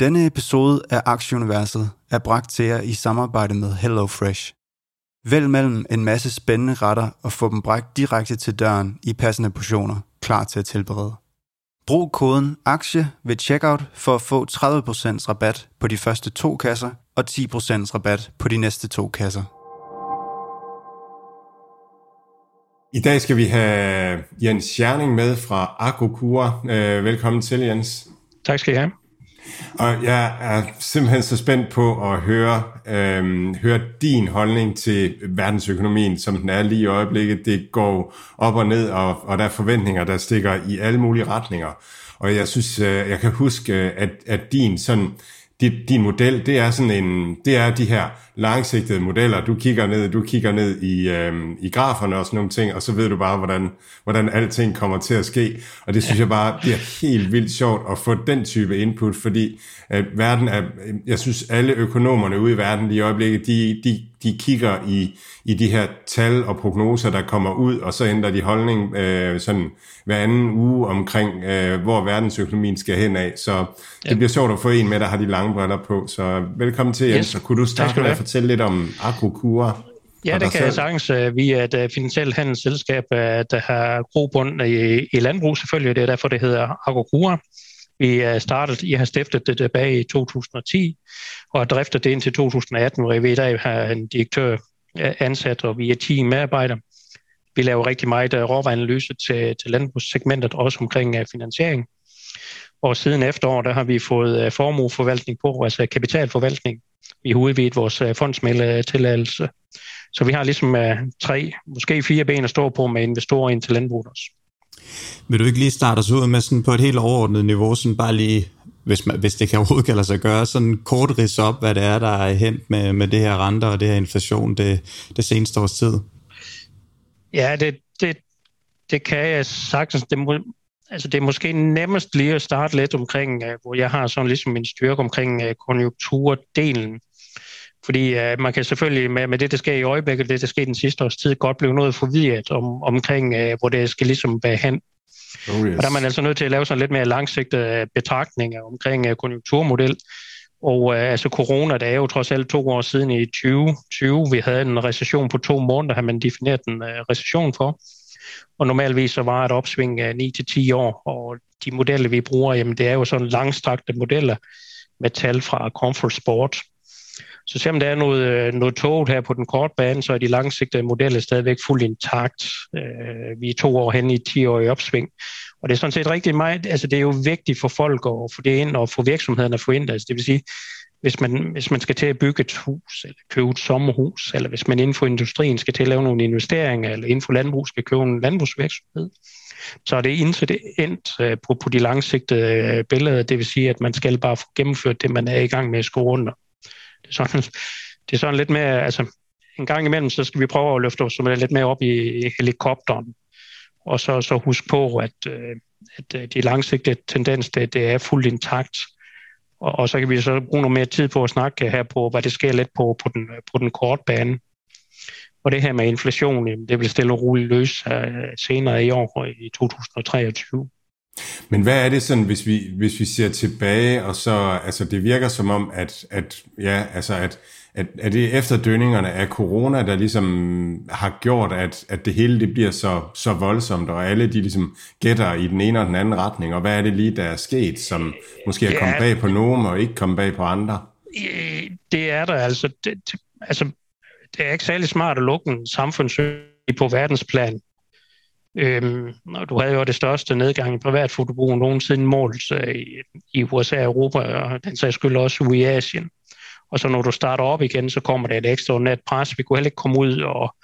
Denne episode af Aktieuniverset er bragt til jer i samarbejde med HelloFresh. Vælg mellem en masse spændende retter og få dem bragt direkte til døren i passende portioner, klar til at tilberede. Brug koden AKTIE ved checkout for at få 30% rabat på de første to kasser og 10% rabat på de næste to kasser. I dag skal vi have Jens Scherning med fra Agrokura. Øh, velkommen til, Jens. Tak skal I have. Og jeg er simpelthen så spændt på at høre, øhm, høre din holdning til verdensøkonomien, som den er lige i øjeblikket. Det går op og ned, og, og der er forventninger, der stikker i alle mulige retninger. Og jeg synes, øh, jeg kan huske, at, at din sådan din, din model, det er sådan en, det er de her langsigtede modeller. Du kigger ned, du kigger ned i, øhm, i graferne og sådan nogle ting, og så ved du bare, hvordan, hvordan alting kommer til at ske. Og det synes jeg bare bliver helt vildt sjovt at få den type input, fordi at verden er, jeg synes alle økonomerne ude i verden lige i øjeblikket, de, de, de kigger i, i de her tal og prognoser, der kommer ud, og så ændrer de holdning øh, sådan hver anden uge omkring, øh, hvor verdensøkonomien skal hen af. Så det ja. bliver sjovt at få en med, der har de lange briller på. Så velkommen til, Jens. Yes. Kunne du starte med at fortælle lidt om Agrokura? Ja, det kan selv? jeg sagtens. Øh, vi er et øh, finansielt handelsselskab, øh, der har grobund i, i landbrug selvfølgelig. Det er derfor, det hedder Agrokura. Vi startede, I har stiftet det tilbage i 2010, og har driftet det indtil 2018, hvor vi i dag har en direktør ansat, og vi er 10 medarbejdere. Vi laver rigtig meget råvareanalyse til, til landbrugssegmentet, også omkring finansiering. Og siden efterår, der har vi fået formueforvaltning på, altså kapitalforvaltning. Vi har udvidet vores fondsmældetilladelse. Så vi har ligesom tre, måske fire ben at stå på med investorer ind til landbruget også. Vil du ikke lige starte os ud med sådan på et helt overordnet niveau, sådan bare lige, hvis, man, hvis det kan overhovedet kalde sig gøre, sådan kort ris op, hvad det er, der er hent med, med det her renter og det her inflation det, det seneste års tid? Ja, det, det, det kan jeg sagtens. Det, må, altså det er måske nemmest lige at starte lidt omkring, øh, hvor jeg har sådan ligesom min styrke omkring øh, konjunkturdelen. Fordi uh, man kan selvfølgelig med, med det, der sker i øjeblikket, det, der sker den sidste års tid, godt blive noget forvirret om, omkring, uh, hvor det skal ligesom være hen. Oh yes. Og der er man altså nødt til at lave sådan lidt mere langsigtede betragtninger omkring uh, konjunkturmodel. Og uh, altså corona, det er jo trods alt to år siden i 2020, vi havde en recession på to måneder, har man defineret en uh, recession for. Og normalvis så var et opsving af 9-10 år, og de modeller, vi bruger, jamen det er jo sådan langstrakte modeller med tal fra Comfort Sport, så selvom der er noget, øh, noget tåget her på den korte bane, så er de langsigtede modeller stadigvæk fuldt intakt. Øh, vi er to år hen i 10 år i opsving. Og det er sådan set rigtig meget, altså det er jo vigtigt for folk at få det ind og få virksomhederne at få ind. Altså det vil sige, hvis man, hvis man skal til at bygge et hus, eller købe et sommerhus, eller hvis man inden for industrien skal til at lave nogle investeringer, eller inden for landbrug skal købe en landbrugsvirksomhed, så er det indtil det endt øh, på, på de langsigtede øh, billeder. Det vil sige, at man skal bare få gennemført det, man er i gang med at skrue under. Det er sådan, det er sådan lidt mere, altså en gang imellem, så skal vi prøve at løfte os lidt mere op i, helikopteren. Og så, så huske på, at, øh, at de langsigtede tendens, det, det er fuldt intakt. Og, og så kan vi så bruge noget mere tid på at snakke her på, hvad det sker lidt på, på, den, på den korte bane. Og det her med inflation, det vil stille og roligt løs øh, senere i år, i 2023. Men hvad er det sådan, hvis vi, hvis vi ser tilbage, og så, altså det virker som om, at, at ja, altså at, at, at det efter dønningerne af corona, der ligesom har gjort, at, at det hele det bliver så, så voldsomt, og alle de ligesom gætter i den ene og den anden retning, og hvad er det lige, der er sket, som måske er kommet bag på nogen, og ikke kommet bag på andre? Det er der altså. Det, det, altså, det er ikke særlig smart at lukke en samfundsøkonomi på verdensplan. Øhm, og du havde jo det største nedgang i privatfotobrug nogensinde målt øh, i, i USA og Europa, og den sags skyld også ude i Asien. Og så når du starter op igen, så kommer der et ekstraordinært pres. Vi kunne heller ikke komme ud og,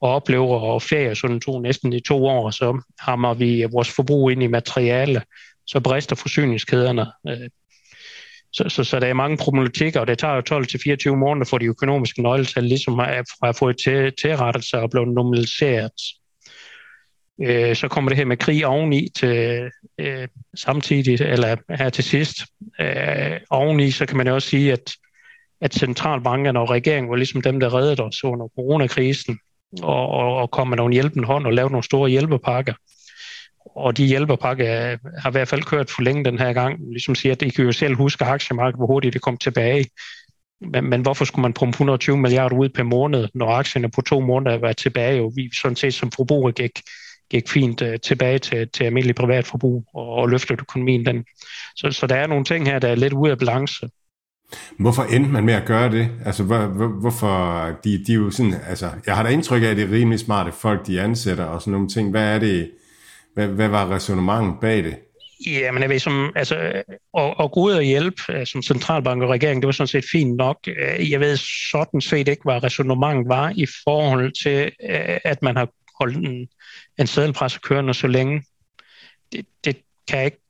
og opleve og ferie sådan to, næsten i to år, så hammer vi vores forbrug ind i materiale, så brister forsyningskæderne. Øh, så, så, så der er mange problematikker, og det tager jo 12-24 måneder for de økonomiske nøgletal ligesom at, at få til, tilrettelse og blive normaliseret. Øh, så kommer det her med krig oveni til øh, samtidig, eller her til sidst. Øh, oveni, så kan man jo også sige, at, at centralbankerne og regeringen var ligesom dem, der reddede os under coronakrisen, og, og, og kom med nogle hjælpende hånd og lavede nogle store hjælpepakker. Og de hjælpepakker har i hvert fald kørt for længe den her gang. Ligesom siger, at I kan jo selv huske aktiemarkedet, hvor hurtigt det kom tilbage. Men, men hvorfor skulle man pumpe 120 milliarder ud per måned, når aktierne på to måneder var tilbage, og vi sådan set som forbruger gik gik fint uh, tilbage til, til almindelig privatforbrug og, og løftede økonomien. Den. Så, så der er nogle ting her, der er lidt ude af balance. Hvorfor endte man med at gøre det? Altså, hvor, hvor, hvorfor, de, de er jo sådan, altså, jeg har da indtryk af, at det er rimelig smarte folk, de ansætter og sådan nogle ting. Hvad er det, hvad, hvad var resonemanget bag det? Ja, men jeg ved, som, altså, at, at gå ud og hjælpe øh, som centralbank og regering, det var sådan set fint nok. Øh, jeg ved sådan set ikke, hvad resonemanget var i forhold til, at man har holdt en, en sædelpresse kørende så længe. Det, det kan jeg ikke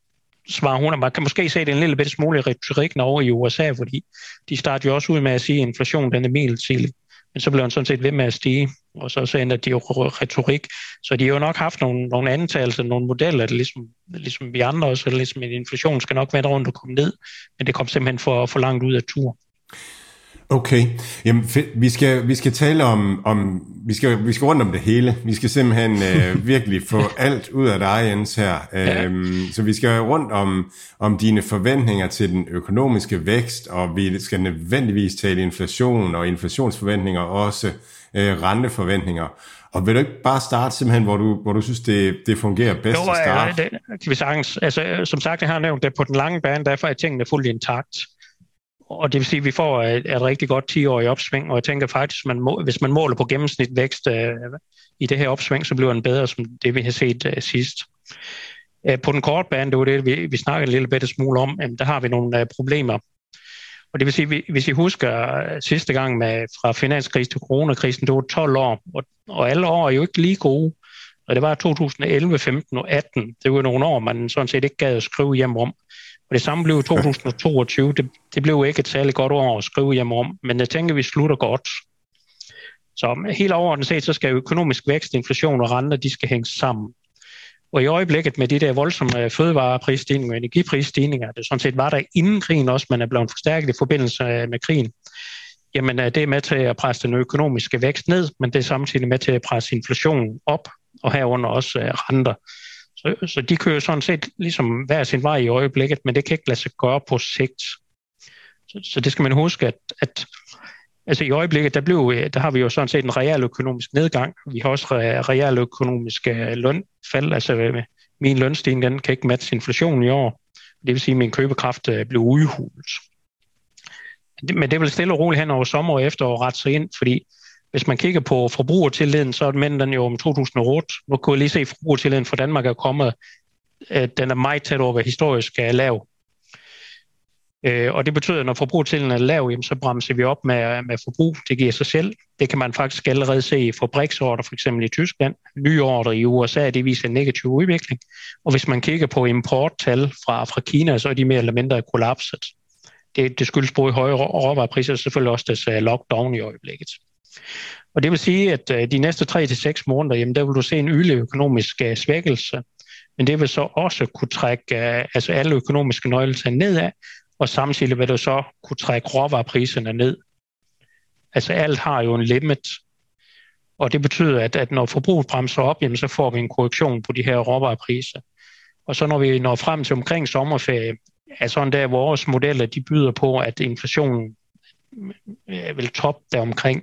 svare hun. Man kan måske se det en lille bitte smule i retorikken over i USA, fordi de startede jo også ud med at sige, at inflation den er midlertidig. Men så blev den sådan set ved med at stige, og så, så ændrer de jo retorik. Så de har jo nok haft nogle, nogle antagelser, nogle modeller, det ligesom, ligesom vi andre også, ligesom en inflation skal nok være rundt og komme ned, men det kom simpelthen for, for langt ud af tur. Okay, Jamen, vi skal vi skal tale om om vi skal vi skal rundt om det hele. Vi skal simpelthen øh, virkelig få alt ud af dig Jens her. Ja. Øhm, så vi skal rundt om om dine forventninger til den økonomiske vækst og vi skal nødvendigvis tale inflation og inflationsforventninger og også øh, renteforventninger. Og vil du ikke bare starte simpelthen, hvor du, hvor du synes, det, det fungerer bedst jo, at starte? det kan vi sagtens. Altså, som sagt, jeg har nævnt det på den lange bane, derfor er tingene fuldt intakt og det vil sige, at vi får et, et rigtig godt 10-årigt opsving, og jeg tænker faktisk, man må, hvis man måler på gennemsnit vækst øh, i det her opsving, så bliver den bedre, som det vi har set øh, sidst. Øh, på den korte bane, det var det, vi, vi snakkede en lille bitte smule om, øh, der har vi nogle øh, problemer. Og det vil sige, hvis I husker øh, sidste gang med, fra finanskrisen til coronakrisen, det var 12 år, og, og alle år er jo ikke lige gode. Og det var 2011, 15 og 18. Det var nogle år, man sådan set ikke gad at skrive hjem om. Og det samme blev 2022. Det, det blev ikke et særligt godt år at skrive hjem om, men jeg tænker, vi slutter godt. Så helt overordnet set, så skal økonomisk vækst, inflation og renter, de skal hænge sammen. Og i øjeblikket med de der voldsomme øh, fødevareprisstigninger og energiprisstigninger, det sådan set var der inden krigen også, men er blevet forstærket i forbindelse øh, med krigen, jamen øh, det er med til at presse den økonomiske vækst ned, men det er samtidig med til at presse inflationen op, og herunder også renter. Så, så de kører sådan set ligesom hver sin vej i øjeblikket, men det kan ikke lade sig gøre på sigt. Så, så det skal man huske, at, at altså i øjeblikket, der, blev, øh, der har vi jo sådan set en realøkonomisk nedgang. Vi har også realøkonomiske lønfald, altså øh, min lønstigning, den kan ikke matche inflationen i år. Det vil sige, at min købekraft øh, blev udhulet. Men det vil stille og roligt hen over sommer og efterår rette sig ind, fordi hvis man kigger på forbrugertilliden, så er den jo om 2008. Nu kunne jeg lige se, at forbrugertilliden for Danmark er kommet. Den er meget tæt over, hvad historisk er lav. Øh, og det betyder, at når forbrugertilliden er lav, så bremser vi op med, med forbrug. Det giver sig selv. Det kan man faktisk allerede se i fabriksorder, for eksempel i Tyskland. Nye ordre i USA, det viser en negativ udvikling. Og hvis man kigger på importtal fra, fra Kina, så er de mere eller mindre kollapset. Det, det skyldes både høje råvarepriser og selvfølgelig også deres øh, lockdown i øjeblikket. Og det vil sige, at øh, de næste 3 til måneder, jamen, der vil du se en yderligere økonomisk øh, svækkelse, men det vil så også kunne trække øh, altså alle økonomiske nøgletal nedad, og samtidig vil du så kunne trække råvarepriserne ned. Altså alt har jo en limit, og det betyder, at, at når forbruget bremser op, jamen, så får vi en korrektion på de her råvarepriser. Og så når vi når frem til omkring sommerferie, er sådan der vores modeller, de byder på, at inflationen vil top der omkring,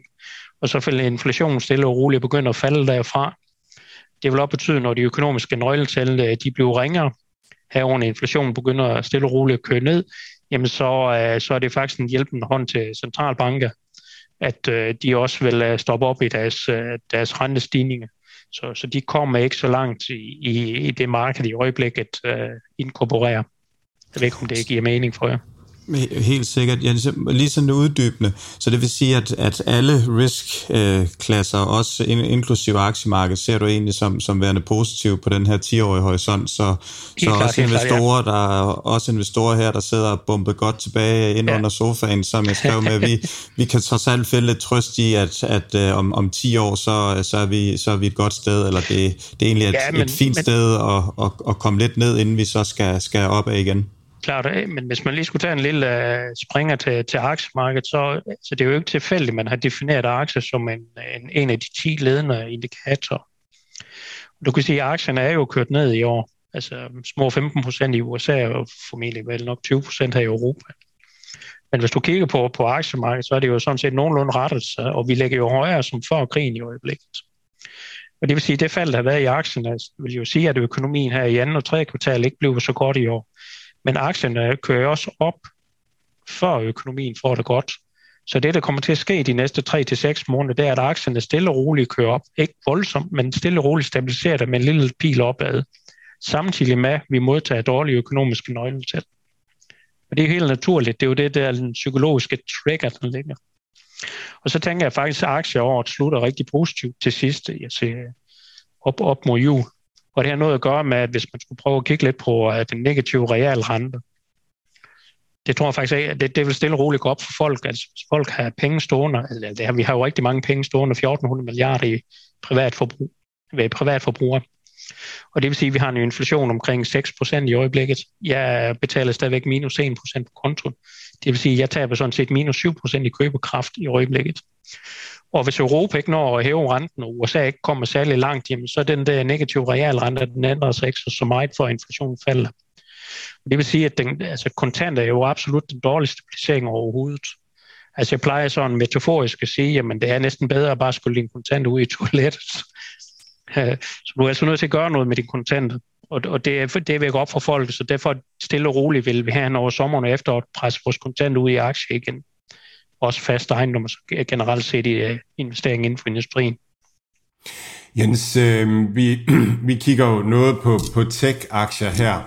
og så vil inflationen stille og roligt begynde at falde derfra. Det vil også betyde, når de økonomiske nøgletal øh, de bliver ringere, herunder inflationen begynder at stille og roligt at køre ned, jamen så, øh, så er det faktisk en hjælpende hånd til centralbanker, at øh, de også vil øh, stoppe op i deres, deres rentestigninger. Så, så de kommer ikke så langt i, i, i det marked i øjeblikket øh, inkorporerer. Jeg ved ikke, om det giver mening for jer. Helt sikkert. Ja, lige sådan uddybende. Så det vil sige, at, at alle risk-klasser, også inklusive aktiemarkedet, ser du egentlig som, som værende positiv på den her 10-årige horisont. Så, så klart, også investorer, klart, ja. der er også investorer her, der sidder og bumpet godt tilbage ind ja. under sofaen, som jeg skrev med. Vi, vi kan trods alt finde lidt trøst i, at, at uh, om, om 10 år, så, så, er vi, så er vi et godt sted, eller det, det er egentlig et, ja, men, et fint men, sted at, at, at komme lidt ned, inden vi så skal, skal op af igen klart af, men hvis man lige skulle tage en lille øh, springer til, til aktiemarkedet, så, så det er jo ikke tilfældigt, at man har defineret aktier som en, en, en af de 10 ledende indikatorer. Du kan sige, at aktierne er jo kørt ned i år. Altså små 15 procent i USA og formentlig vel nok 20 procent her i Europa. Men hvis du kigger på, på aktiemarkedet, så er det jo sådan set nogenlunde rettet, og vi ligger jo højere som før krigen i øjeblikket. Og det vil sige, at det fald, der har været i aktierne, altså, vil jo sige, at økonomien her i anden og tredje kvartal ikke bliver så godt i år. Men aktierne kører også op, før økonomien får det godt. Så det, der kommer til at ske de næste 3-6 måneder, det er, at aktierne stille og roligt kører op. Ikke voldsomt, men stille og roligt stabiliserer det med en lille pil opad. Samtidig med, at vi modtager dårlige økonomiske nøgletal. Og det er helt naturligt. Det er jo det, der er den psykologiske trigger, der ligger. Og så tænker jeg faktisk, at aktieåret slutter rigtig positivt til sidst. Jeg ser op, op mod jul. Og det har noget at gøre med, at hvis man skulle prøve at kigge lidt på at den negative realrente, det tror jeg faktisk ikke, det, det vil stille og roligt gå op for folk. Altså, hvis folk har penge stående, eller det her, vi har jo rigtig mange penge stående, 1400 milliarder i privat forbrug, ved privatforbrugere. Og det vil sige, at vi har en inflation omkring 6% i øjeblikket. Jeg betaler stadigvæk minus 1% på kontoen. Det vil sige, at jeg taber sådan set minus 7% i købekraft i øjeblikket. Og hvis Europa ikke når at hæve renten, og USA ikke kommer særlig langt, jamen, så er den der negative realrente, den ændrer sig ikke så meget, for inflationen falder. Det vil sige, at den, altså, kontanter er jo absolut den dårligste placering overhovedet. Altså jeg plejer sådan metaforisk at sige, jamen det er næsten bedre at bare skulle din kontant ud i toilettet. Så du er altså nødt til at gøre noget med din kontanter. Og, og det, det er væk op for folk, så derfor stille og roligt vil vi have over sommeren og efteråret presse vores kontanter ud i aktier igen også fast ejendom, så generelt set i uh, investering inden for industrien. Jens, øh, vi, vi kigger jo noget på, på tech-aktier her,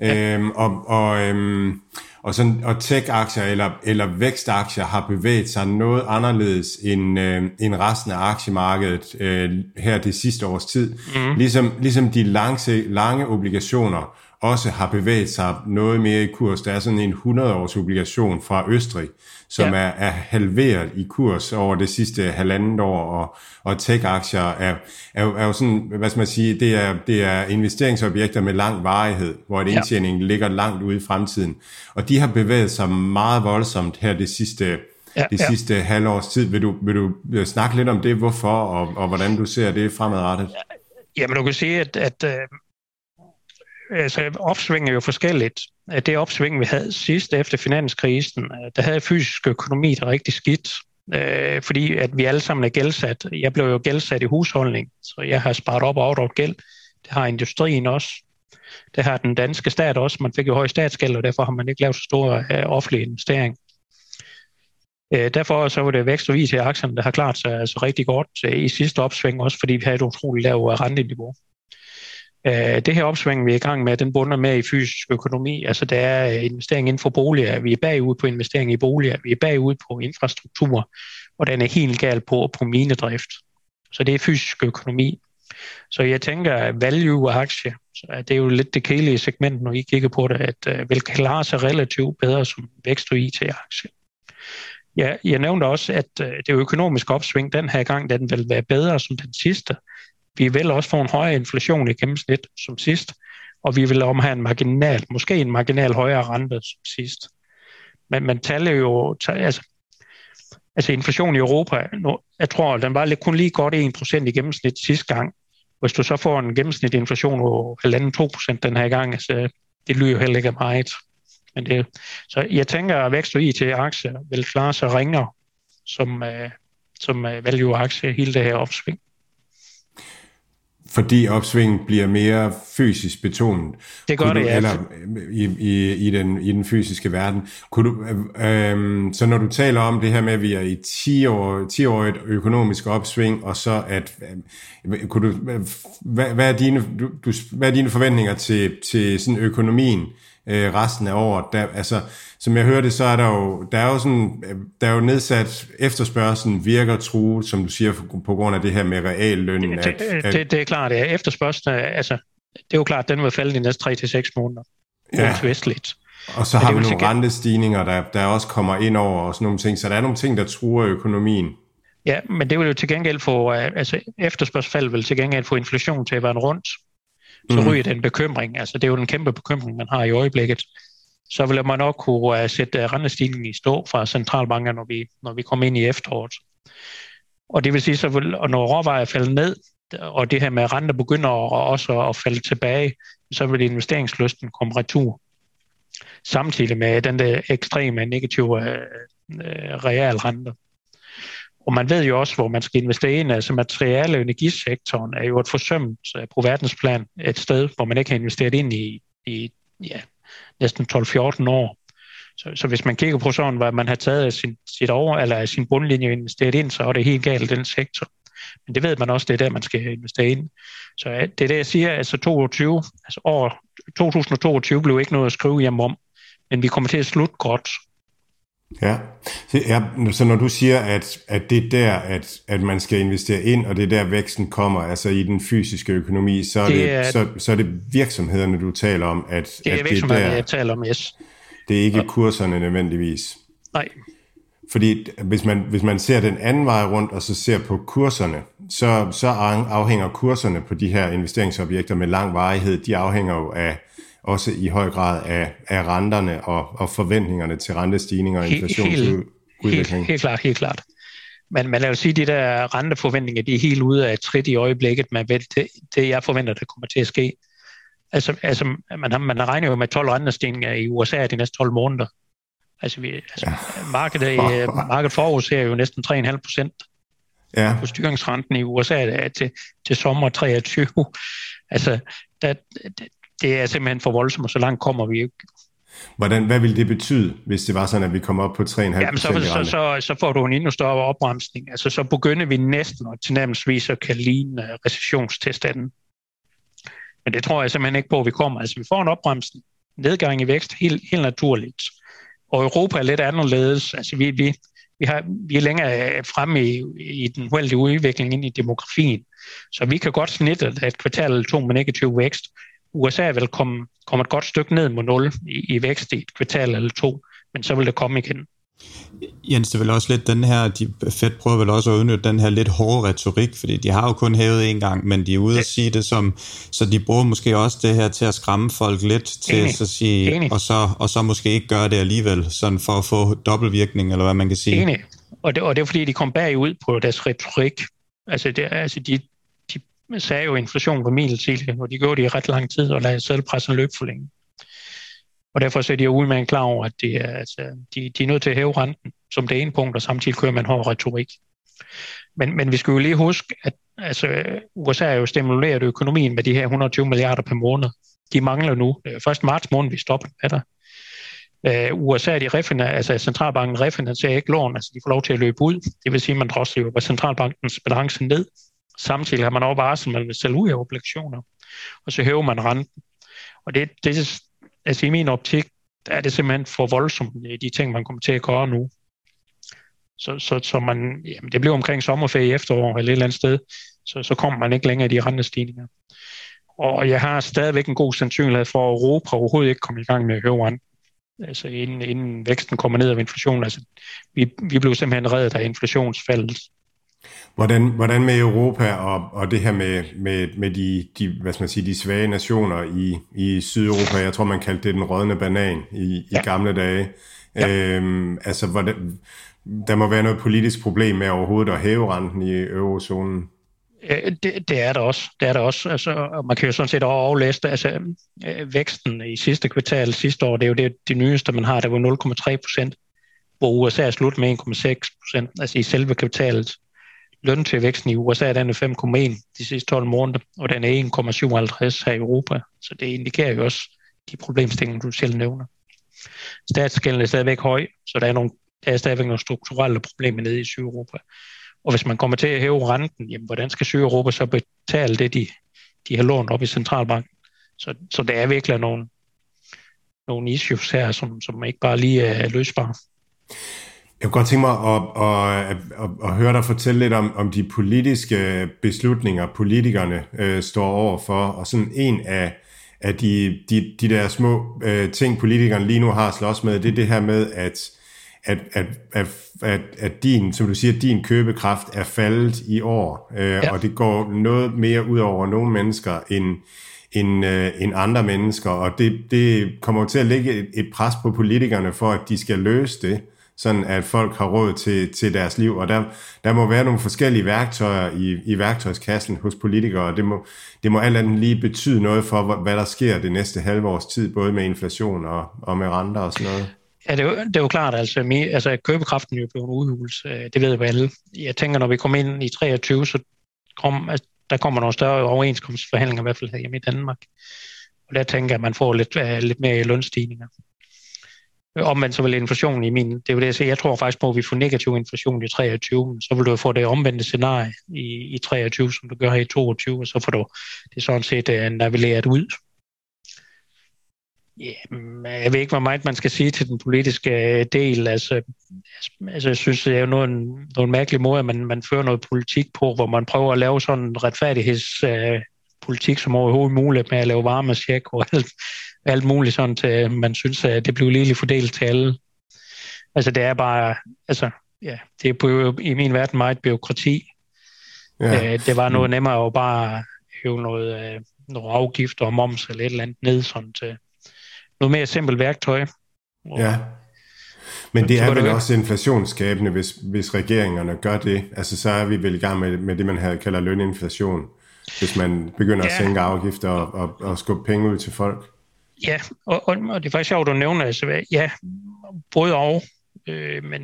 ja. øhm, og, og, øhm, og, sådan, og tech-aktier eller, eller vækstaktier har bevæget sig noget anderledes end, øh, end resten af aktiemarkedet øh, her det sidste års tid. Mm. Ligesom, ligesom de lange, lange obligationer også har bevæget sig noget mere i kurs. Der er sådan en 100-års obligation fra Østrig, som ja. er, er halveret i kurs over det sidste halvandet år, og, og tech-aktier er, er, er jo sådan, hvad skal man sige, det er, det er investeringsobjekter med lang varighed, hvor et indtjening ja. ligger langt ude i fremtiden. Og de har bevæget sig meget voldsomt her det sidste ja, det ja. sidste halvårs tid. Vil du, vil du snakke lidt om det, hvorfor, og, og hvordan du ser det fremadrettet? Jamen, du kan sige, at, at altså, opsving er jo forskelligt. Det opsving, vi havde sidst efter finanskrisen, der havde fysisk økonomi det rigtig skidt, øh, fordi at vi alle sammen er gældsat. Jeg blev jo gældsat i husholdning, så jeg har sparet op og afdraget gæld. Det har industrien også. Det har den danske stat også. Man fik jo høj statsgæld, og derfor har man ikke lavet så store øh, offentlige investeringer. Øh, derfor så var det vækst og vis i aktierne, der har klart sig altså rigtig godt øh, i sidste opsving, også fordi vi havde et utroligt lavt renteniveau. Øh, det her opsving, vi er i gang med, den bunder med i fysisk økonomi. Altså der er øh, investering inden for boliger. Vi er bagud på investering i boliger. Vi er bagud på infrastruktur. Og den er helt gal på, på minedrift. Så det er fysisk økonomi. Så jeg tænker, at value-aktie, så det er jo lidt det kedelige segment, når I kigger på det, at øh, uh, vil klare sig relativt bedre som vækst- og IT-aktie. Ja, jeg nævnte også, at uh, det økonomiske opsving den her gang, den vil være bedre som den sidste, vi vil også få en højere inflation i gennemsnit som sidst, og vi vil om have en marginal, måske en marginal højere rente som sidst. Men man taler jo, altså, altså inflation i Europa, nu, jeg tror, den var kun lige godt 1% i gennemsnit sidste gang, Hvis du så får en gennemsnitlig inflation på 1,5-2% den her gang, altså, det lyder jo heller ikke meget. Men det, så jeg tænker, at vækst og IT-aktier vil klare sig ringere som, øh, som øh, value-aktie hele det her opsving fordi opsvinget bliver mere fysisk betonet. Det gør du, det, ja. Eller i, i, i, den, i den fysiske verden. Kunne du, øh, øh, så når du taler om det her med, at vi er i 10 år, 10 år et økonomisk opsving, og så at, øh, kunne du, hvad, hvad, er dine, du, du, hvad er dine forventninger til, til sådan økonomien øh, resten af året? Der, altså, som jeg hørte, så er der jo, der er jo, sådan, der er jo nedsat efterspørgselen virker truet, som du siger, på grund af det her med reallønnen. Det, at, det, det er klart, at efterspørgselen, altså, det er jo klart, at den vil falde de næste 3-6 måneder. Ja. Vestligt. Og så har vi nogle rentestigninger, der, der også kommer ind over og sådan nogle ting. Så der er nogle ting, der truer økonomien. Ja, men det vil jo til gengæld få, altså efterspørgsel vil til gengæld få inflation til at være rundt. Så mm. ryger den bekymring. Altså det er jo den kæmpe bekymring, man har i øjeblikket så vil man nok kunne uh, sætte øh, rentestigningen i stå fra centralbanker, når vi, når vi kommer ind i efteråret. Og det vil sige, så vil, og når råvarer falder ned, og det her med renter begynder også at falde tilbage, så vil investeringslysten komme retur. Samtidig med den der ekstreme negative øh, uh, realrenter. Og man ved jo også, hvor man skal investere ind. Altså materiale- og energisektoren er jo et forsømt på verdensplan et sted, hvor man ikke har investeret ind i, i ja, næsten 12-14 år. Så, så hvis man kigger på sådan, hvad man har taget af sin, sit over, eller af sin bundlinje investeret ind, så er det helt galt den sektor. Men det ved man også, det er der, man skal investere ind. Så det er det, jeg siger, altså 22, altså år 2022 blev ikke noget at skrive hjem om, men vi kommer til at slutte godt. Ja, så, ja, så når du siger, at, at det er der, at, at man skal investere ind, og det er der væksten kommer, altså i den fysiske økonomi, så er det, det er, så, så er det virksomhederne, du taler om, at det er at virksomhederne, det er der, jeg taler om, yes. Det er ikke ja. kurserne nødvendigvis. Nej. Fordi hvis man, hvis man ser den anden vej rundt, og så ser på kurserne, så, så afhænger kurserne på de her investeringsobjekter med lang varighed, de afhænger jo af også i høj grad af, af renterne og, og forventningerne til rentestigninger og inflationsudvikling. Helt, helt, helt klart, helt klart. Men man vil sige, at de der renteforventninger, de er helt ude af trit i øjeblikket med det, det, jeg forventer, der kommer til at ske. Altså, altså man, har, man regner jo med 12 rentestigninger i USA de næste 12 måneder. Altså, vi, altså ja. markedet, markedet forudser jo næsten 3,5 procent ja. på styringsrenten i USA til, til sommer 23. Altså, der, det er simpelthen for voldsomt, og så langt kommer vi ikke. Hvordan, hvad vil det betyde, hvis det var sådan, at vi kommer op på 3,5 Jamen, så, så, så, så får du en endnu større opbremsning. Altså, så begynder vi næsten at tilnærmelsesvis at kan ligne uh, recessionstilstanden. Men det tror jeg simpelthen ikke på, at vi kommer. Altså, vi får en opbremsning, nedgang i vækst, helt, helt naturligt. Og Europa er lidt anderledes. Altså, vi, vi, vi, har, vi er længere fremme i, i den uheldige udvikling ind i demografien. Så vi kan godt snitte et kvartal eller to med negativ vækst, USA vil komme, komme et godt stykke ned mod 0 i, i vækst i et kvartal eller to, men så vil det komme igen. Jens, det er vel også lidt den her, de Fed prøver vel også at udnytte den her lidt hårde retorik, fordi de har jo kun hævet en gang, men de er ude at sige det som, så de bruger måske også det her til at skræmme folk lidt, til Enig. at sige, og så, og så måske ikke gøre det alligevel, sådan for at få dobbeltvirkning, eller hvad man kan sige. Enig. Og det, og det er fordi, de kom bagud på deres retorik. Altså, det, altså de, sagde jo, inflation inflation var tidligere, og de gjorde det i ret lang tid og lagde sædelpressen løbe for længe. Og derfor så er de jo en klar over, at det er, altså, de, de er nødt til at hæve renten som det ene punkt, og samtidig kører man hård retorik. Men, men vi skal jo lige huske, at altså, USA er jo stimuleret økonomien med de her 120 milliarder per måned. De mangler nu. Øh, først marts måned, vi stopper med der. Uh, øh, USA, de refiner, altså centralbanken refinansierer ikke lån, altså de får lov til at løbe ud. Det vil sige, at man drosler jo centralbankens balance ned, Samtidig har man også varsel, at man vil sælge ud af obligationer, og så hæver man renten. Og det, det altså i min optik, der er det simpelthen for voldsomt, øh, de ting, man kommer til at gøre nu. Så, så, så man, jamen det bliver omkring sommerferie i efterår eller et eller andet sted, så, så kommer man ikke længere i de rentestigninger. Og jeg har stadigvæk en god sandsynlighed for, at Europa overhovedet ikke kommer i gang med at hæve renten. Altså inden, inden væksten kommer ned af inflationen. Altså, vi, vi blev simpelthen reddet af inflationsfaldet Hvordan, hvordan med Europa og, og det her med, med, med de, de, hvad skal man sige, de svage nationer i, i Sydeuropa? Jeg tror, man kaldte det den rådne banan i, ja. i gamle dage. Ja. Øhm, altså, hvordan, der må være noget politisk problem med overhovedet at hæve renten i eurozonen. Det, det er der også. Det er der også. Altså, man kan jo sådan set overlæse det. Altså, øh, væksten i sidste kvartal sidste år, det er jo det, det nyeste, man har. Det var 0,3 procent, hvor USA er slut med 1,6 procent, altså i selve kvartalet. Løntilvæksten i USA den er 5,1 de sidste 12 måneder, og den er 1,57 her i Europa. Så det indikerer jo også de problemstillinger, du selv nævner. Statsgælden er stadigvæk høj, så der er, nogle, der er stadigvæk nogle strukturelle problemer nede i Sydeuropa. Og hvis man kommer til at hæve renten, jamen, hvordan skal Sydeuropa så betale det, de, de har lånt op i centralbanken? Så, så der er virkelig nogle, nogle issues her, som, som ikke bare lige er løsbare. Jeg kunne godt tænke mig at, at, at, at høre dig fortælle lidt om, om de politiske beslutninger, politikerne øh, står over for, og sådan en af, af de, de, de der små øh, ting, politikerne lige nu har slås med, det er det her med, at, at, at, at, at, at din, som du siger, din købekraft er faldet i år, øh, ja. og det går noget mere ud over nogle mennesker end, end, øh, end andre mennesker, og det, det kommer til at lægge et, et pres på politikerne for, at de skal løse det sådan at folk har råd til, til deres liv, og der, der må være nogle forskellige værktøjer i, i værktøjskassen hos politikere, og det må, det må alt andet lige betyde noget for, hvad der sker det næste halve års tid, både med inflation og, og med renter og sådan noget. Ja, det er, jo, det er jo klart, altså, mi, altså købekraften er jo blevet udhulet, øh, det ved vi alle. Jeg tænker, når vi kommer ind i 23, så kom, altså, der kommer nogle større overenskomstforhandlinger, i hvert fald her hjemme i Danmark. Og der tænker jeg, at man får lidt, uh, lidt mere lønstigninger omvendt så vil inflationen i min, det er jo det, jeg siger, jeg tror faktisk på, at vi får negativ inflation i 23, så vil du få det omvendte scenarie i, i 23, som du gør her i 22, og så får du det sådan set uh, navigeret ud. Jamen, jeg ved ikke, hvor meget man skal sige til den politiske øh, del. Altså, altså jeg synes, det er jo nogle, nogle mærkelige måder, at man, man fører noget politik på, hvor man prøver at lave sådan en retfærdighedspolitik, uh, som overhovedet muligt med at lave varmesjek og alt, alt muligt sådan, til man synes, at det bliver lige fordelt til alle. Altså det er bare, altså ja, det er på, i min verden meget byråkrati. Ja. Uh, det var noget nemmere at bare hæve noget, uh, noget afgifter og moms eller et eller andet ned sådan til, noget mere simpelt værktøj. Ja. Men det er vel også inflationsskabende, hvis, hvis regeringerne gør det. Altså så er vi vel i gang med, med det, man her kalder løninflation. Hvis man begynder ja. at sænke afgifter og, og, og skubbe penge ud til folk. Ja, og, og, og det er faktisk sjovt at nævne, altså, ja, både og. Øh, men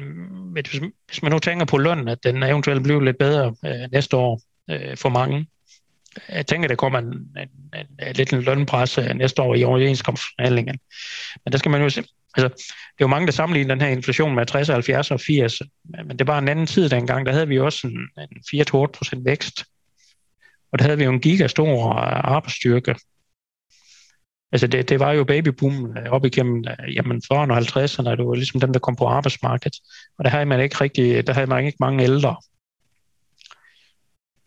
hvis, hvis man nu tænker på lønnen, at den eventuelt bliver lidt bedre øh, næste år øh, for mange, jeg tænker, der kommer en, en, en, en lidt en lønpres øh, næste år i overenskomstforhandlingen. Men der skal man jo se, altså, det er jo mange, der sammenligner den her inflation med 60, 70 og 80, men det var en anden tid dengang, der havde vi også en, en 4-8 vækst, og der havde vi jo en gigastor arbejdsstyrke. Altså det, det var jo babyboomen øh, op igennem øh, jamen 40'erne og 50'erne, det var ligesom dem, der kom på arbejdsmarkedet, og der havde man ikke rigtig, der havde man ikke mange ældre.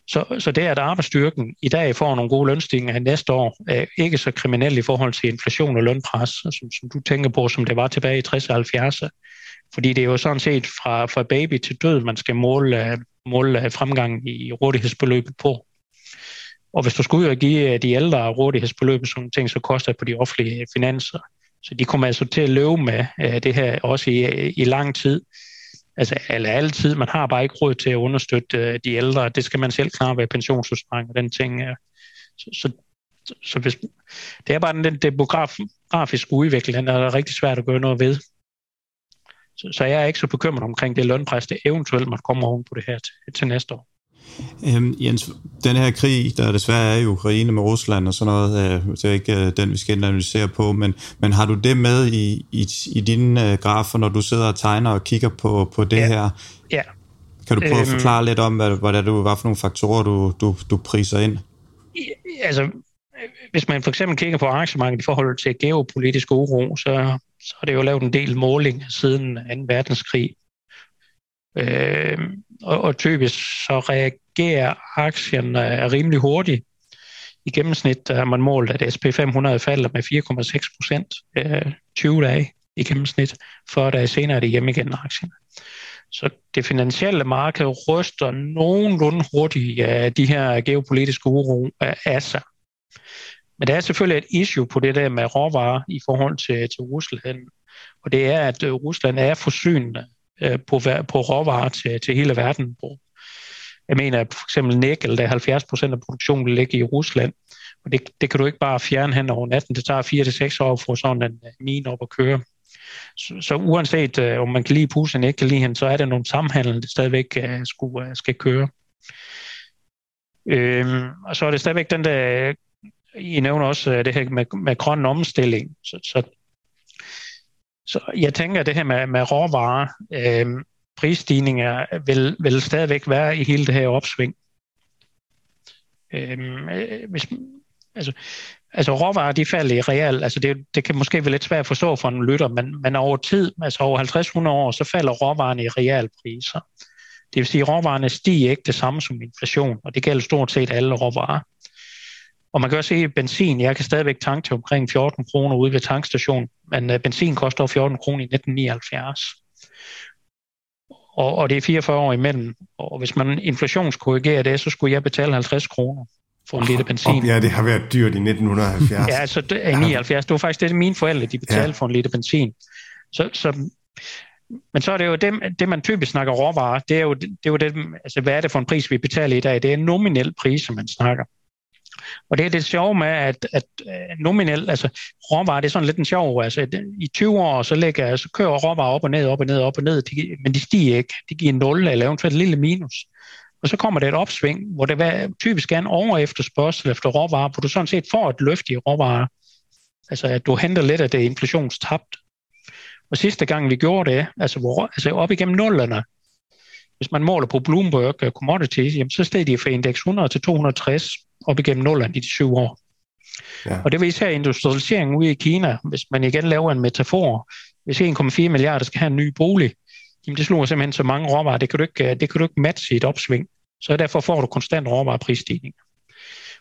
Så, så det, at arbejdsstyrken i dag får nogle gode lønstigninger næste år, er ikke så kriminelt i forhold til inflation og lønpres, som, som du tænker på, som det var tilbage i 60'erne og 70'erne. Fordi det er jo sådan set fra, fra baby til død, man skal måle, måle fremgangen i rådighedsbeløbet på. Og hvis du skulle ud og give øh, de ældre rådighedsbeløb, sådan ting, så koster det på de offentlige finanser. Så de kommer altså til at løbe med øh, det her også i, øh, i lang tid. Altså, eller altid. Man har bare ikke råd til at understøtte øh, de ældre. Det skal man selv klare ved pensionsudspring og den ting. Øh. Så, så, så hvis, det er bare den, den demografiske udvikling, den er rigtig svært at gøre noget ved. Så, så jeg er ikke så bekymret omkring det lønpres, det eventuelt man kommer oven på det her til, til næste år. Øhm, Jens, den her krig, der desværre er i Ukraine med Rusland og sådan noget, øh, det er ikke øh, den, vi skal analysere på, men, men har du det med i, i, i dine øh, grafer, når du sidder og tegner og kigger på, på det ja. her? Ja. Kan du prøve øhm, at forklare lidt om, hvad, hvad, det, hvad for nogle faktorer, du, du, du priser ind? Altså, hvis man for eksempel kigger på aktiemarkedet i forhold til geopolitisk uro, så, så har det jo lavet en del måling siden 2. verdenskrig. Øh, og, og typisk så reagerer aktien øh, rimelig hurtigt. I gennemsnit har man målt, at SP500 falder med 4,6 procent øh, 20 dage i gennemsnit, for at senere er det hjemme igen aktien. Så det finansielle marked ryster nogenlunde hurtigt af de her geopolitiske uro øh, af sig. Men der er selvfølgelig et issue på det der med råvarer i forhold til, til Rusland. Og det er, at øh, Rusland er forsynet Øh, på, på råvarer til, til hele verden. Jeg mener, at for eksempel nikkel, der er 70 procent af produktionen vil ligge i Rusland. Og det, det kan du ikke bare fjerne hen over natten. Det tager 4-6 år for sådan en øh, mine op at køre. Så, så uanset øh, om man kan lide Putin ikke kan lide hende, så er der nogle samhandel, der stadigvæk øh, uh, skulle, uh, skal køre. Øhm, og så er det stadigvæk den der, I nævner også det her med, med grøn omstilling. Så, så, så jeg tænker, at det her med, med råvarer, øh, prisstigninger, vil, vil stadigvæk være i hele det her opsving. Øh, hvis, altså, altså råvarer, de falder i real, altså det, det kan måske være lidt svært at forstå for en lytter, men, men over tid, altså over 50-100 år, så falder råvarerne i realpriser. Det vil sige, at råvarerne stiger ikke det samme som inflation, og det gælder stort set alle råvarer. Og man kan også se, at benzin, jeg kan stadigvæk tanke til omkring 14 kroner ude ved tankstationen, men uh, benzin koster 14 kroner i 1979. Og, og det er 44 år imellem. Og hvis man inflationskorrigerer det, så skulle jeg betale 50 kroner for en liter benzin. ja, det har været dyrt i 1970. ja, altså det er 79. Det var faktisk det, mine forældre de betalte ja. for en liter benzin. Så, så, men så er det jo det, det, man typisk snakker råvarer, det er jo det, er jo det altså hvad er det for en pris, vi betaler i dag? Det er en nominel pris, som man snakker. Og det er det sjove med, at, at øh, nominelt, altså råvarer, det er sådan lidt en sjov, altså i 20 år, så, lægger, så kører råvarer op og ned, op og ned, op og ned, de, men de stiger ikke. De giver 0 eller eventuelt et lille minus. Og så kommer der et opsving, hvor det typisk er en over efterspørgsel efter råvarer, hvor du sådan set får et løft i råvarer. Altså at du henter lidt af det inflationstabt. Og sidste gang vi gjorde det, altså, hvor, altså op igennem nullerne, hvis man måler på Bloomberg øh, Commodities, jamen, så steg de fra indeks 100 til 260 op igennem nullerne i de syv år. Ja. Og det vil især industrialiseringen ude i Kina, hvis man igen laver en metafor, hvis 1,4 milliarder skal have en ny bolig, jamen det sluger simpelthen så mange råvarer, det kan du ikke, det kan du ikke matche i et opsving. Så derfor får du konstant råvareprisstigning.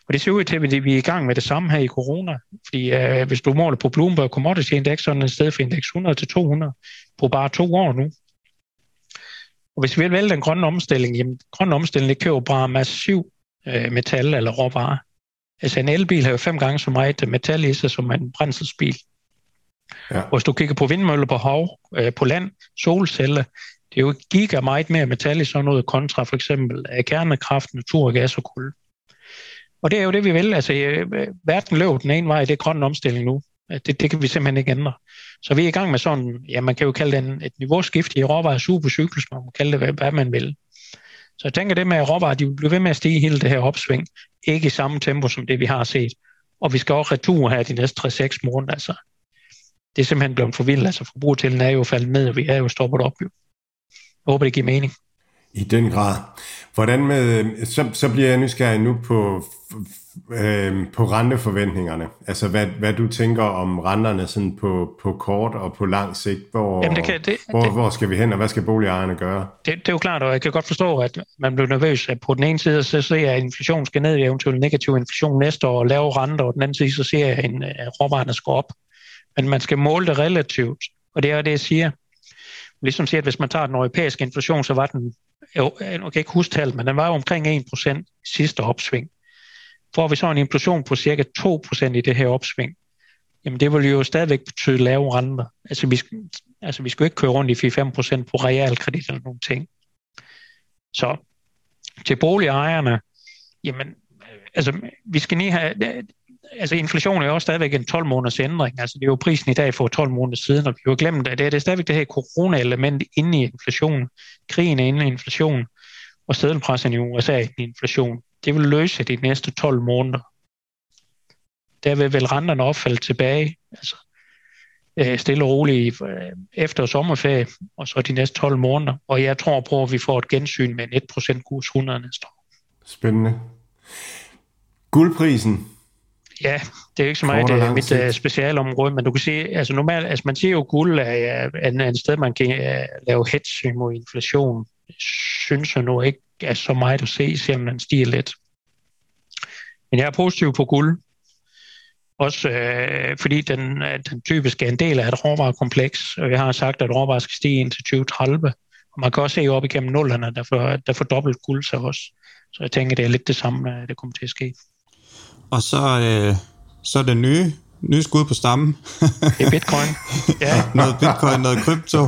Og det ser ud til, at vi er i gang med det samme her i corona. Fordi uh, hvis du måler på Bloomberg Commodity Index, så er den sted for indeks 100 til 200 på bare to år nu. Og hvis vi vil vælge den grønne omstilling, jamen grønne omstilling, det køber bare massiv uh, metal eller råvarer. Altså en elbil har jo fem gange så meget metal i sig som en brændselsbil. Ja. Hvis du kigger på vindmøller på hav, uh, på land, solceller, det er jo giga meget mere metal i sådan noget kontra for eksempel af kernekraft, naturgas og kul. Og det er jo det, vi vil. Altså, øh, verden løber den ene vej, det er grøn omstilling nu. Det, det kan vi simpelthen ikke ændre. Så vi er i gang med sådan, ja, man kan jo kalde det en, et niveauskift i råvarer supercyklus, man kan kalde det, hvad, hvad man vil. Så jeg tænker, det med råvarer, de vil blive ved med at stige hele det her opsving, ikke i samme tempo som det, vi har set. Og vi skal også retur her de næste 3-6 måneder. Altså. Det er simpelthen blevet for vildt. Altså forbrugertællingen er jo faldet ned, og vi er jo stoppet op. Jo. Jeg håber, det giver mening. I den grad. Hvordan med, så, så bliver jeg nysgerrig nu på, øh, på renteforventningerne. Altså hvad, hvad du tænker om renterne sådan på, på kort og på lang sigt. Hvor, Jamen det kan, det, hvor, det, hvor skal vi hen, og hvad skal boligejerne gøre? Det, det er jo klart, og jeg kan godt forstå, at man bliver nervøs. At på den ene side, så ser jeg, at inflation skal ned, eventuelt negativ inflation næste år, og lave renter, og den anden side, så ser jeg, at råvarerne skal op. Men man skal måle det relativt, og det er det, jeg siger ligesom siger, at hvis man tager den europæiske inflation, så var den, jeg kan ikke huske tal, men den var jo omkring 1% sidste opsving. Får vi så en inflation på cirka 2% i det her opsving, jamen det vil jo stadigvæk betyde lave renter. Altså vi, altså vi skal jo ikke køre rundt i 4-5% på realkredit eller nogle ting. Så til boligejerne, jamen, øh, altså vi skal lige have, altså inflation er jo også stadigvæk en 12 måneders ændring. Altså det er jo prisen i dag for 12 måneder siden, og vi har jo glemt, at det er, det er stadigvæk det her corona-element inde i inflation. Krigen er inde i inflation, og sædelpressen i USA er inde i inflation. Det vil løse de næste 12 måneder. Der vil vel renterne opfalde tilbage, altså øh, stille og roligt øh, efter sommerferie, og så de næste 12 måneder. Og jeg tror på, at vi får et gensyn med en 1% kurs 100 næste år. Spændende. Guldprisen, Ja, det er jo ikke så meget det er mit uh, specialområde, men du kan se, altså normalt, altså man siger jo, guld er, er, en, en sted, man kan uh, lave hedge mod inflation. Det synes jeg nu ikke er så meget at se, selvom den stiger lidt. Men jeg er positiv på guld. Også øh, fordi den, øh, den typisk er en del af et råvarekompleks, og jeg har sagt, at råvarer skal stige ind til 2030. Og man kan også se op igennem nullerne, der får, der får dobbelt guld sig også. Så jeg tænker, det er lidt det samme, øh, der kommer til at ske. Og så, øh, så det nye, nye skud på stammen. det er bitcoin. Ja. noget bitcoin, noget krypto.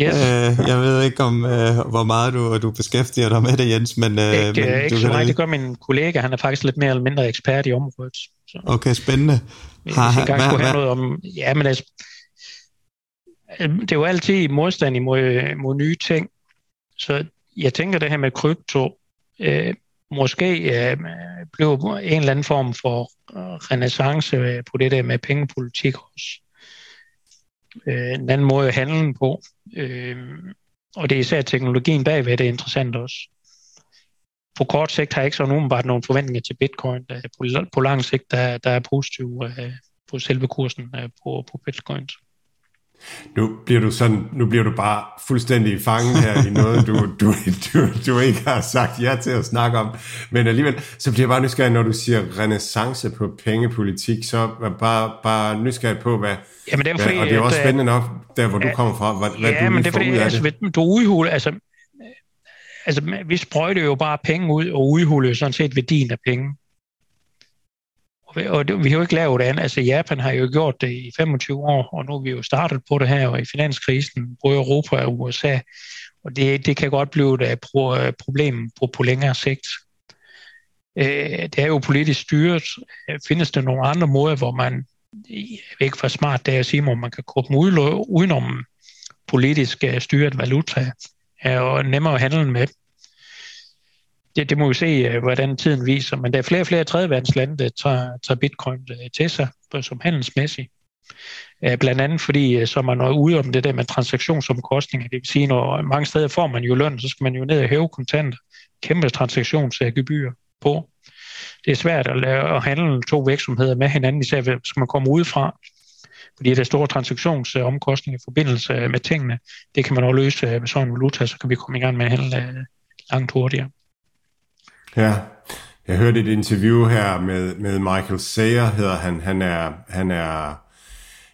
Yes. Øh, jeg ved ikke, om øh, hvor meget du, du beskæftiger dig med det, Jens, men... Øh, ikke, men ikke du så meget, det gør min kollega. Han er faktisk lidt mere eller mindre ekspert i området. Så Okay, spændende. hvis jeg engang hvad- skulle have hvad- noget om... Ja, men altså, det er jo altid modstand imod mod nye ting. Så jeg tænker, det her med krypto, øh, måske øh, bliver en eller anden form for øh, renaissance øh, på det der med pengepolitik også. Øh, en anden måde at handle på. Øh, og det er især teknologien bagved, det er interessant også. På kort sigt har jeg ikke så umiddelbart nogle forventninger til bitcoin. Øh, på, på lang sigt, der, der er positiv øh, på selve kursen øh, på, på bitcoins. Nu bliver du sådan, nu bliver du bare fuldstændig fanget her i noget, du, du, du, du ikke har sagt ja til at snakke om. Men alligevel, så bliver jeg bare nysgerrig, når du siger renaissance på pengepolitik, så er bare, bare nysgerrig på, hvad, Jamen, det er fordi, hvad og det er også at, øh, spændende nok, der hvor du ja, kommer fra, hvad, hvad ja, du men det er fordi, ud af altså, det. du udhuler, altså, altså, vi sprøjter jo bare penge ud, og udhuler sådan set værdien af penge. Og det, vi har jo ikke lavet det andet. Altså, Japan har jo gjort det i 25 år, og nu er vi jo startet på det her, og i finanskrisen, både Europa og USA, og det, det kan godt blive et øh, pro, øh, problem på, på længere sigt. Øh, det er jo politisk styret. Øh, findes der nogle andre måder, hvor man, jeg ikke for smart det er at sige, hvor man kan komme udenom politisk styret valuta, og nemmere at handle med. Det, det må vi se, øh, hvordan tiden viser, men der er flere og flere tredjeverdenslande, der tager, tager bitcoin øh, til sig som handelsmæssigt. Øh, blandt andet fordi, så man er ude om det der med transaktionsomkostninger. Det vil sige, når mange steder får man jo løn, så skal man jo ned og hæve kontanter. Kæmpe transaktionsgebyr på. Det er svært at, lave, at handle to virksomheder med hinanden, især hvis man kommer udefra. Fordi der er store transaktionsomkostninger i forbindelse med tingene. Det kan man også løse med sådan en valuta, så kan vi komme i gang med at handle langt hurtigere. Ja, jeg hørte et interview her med, med Michael Sayer, hedder han. Han er, han er,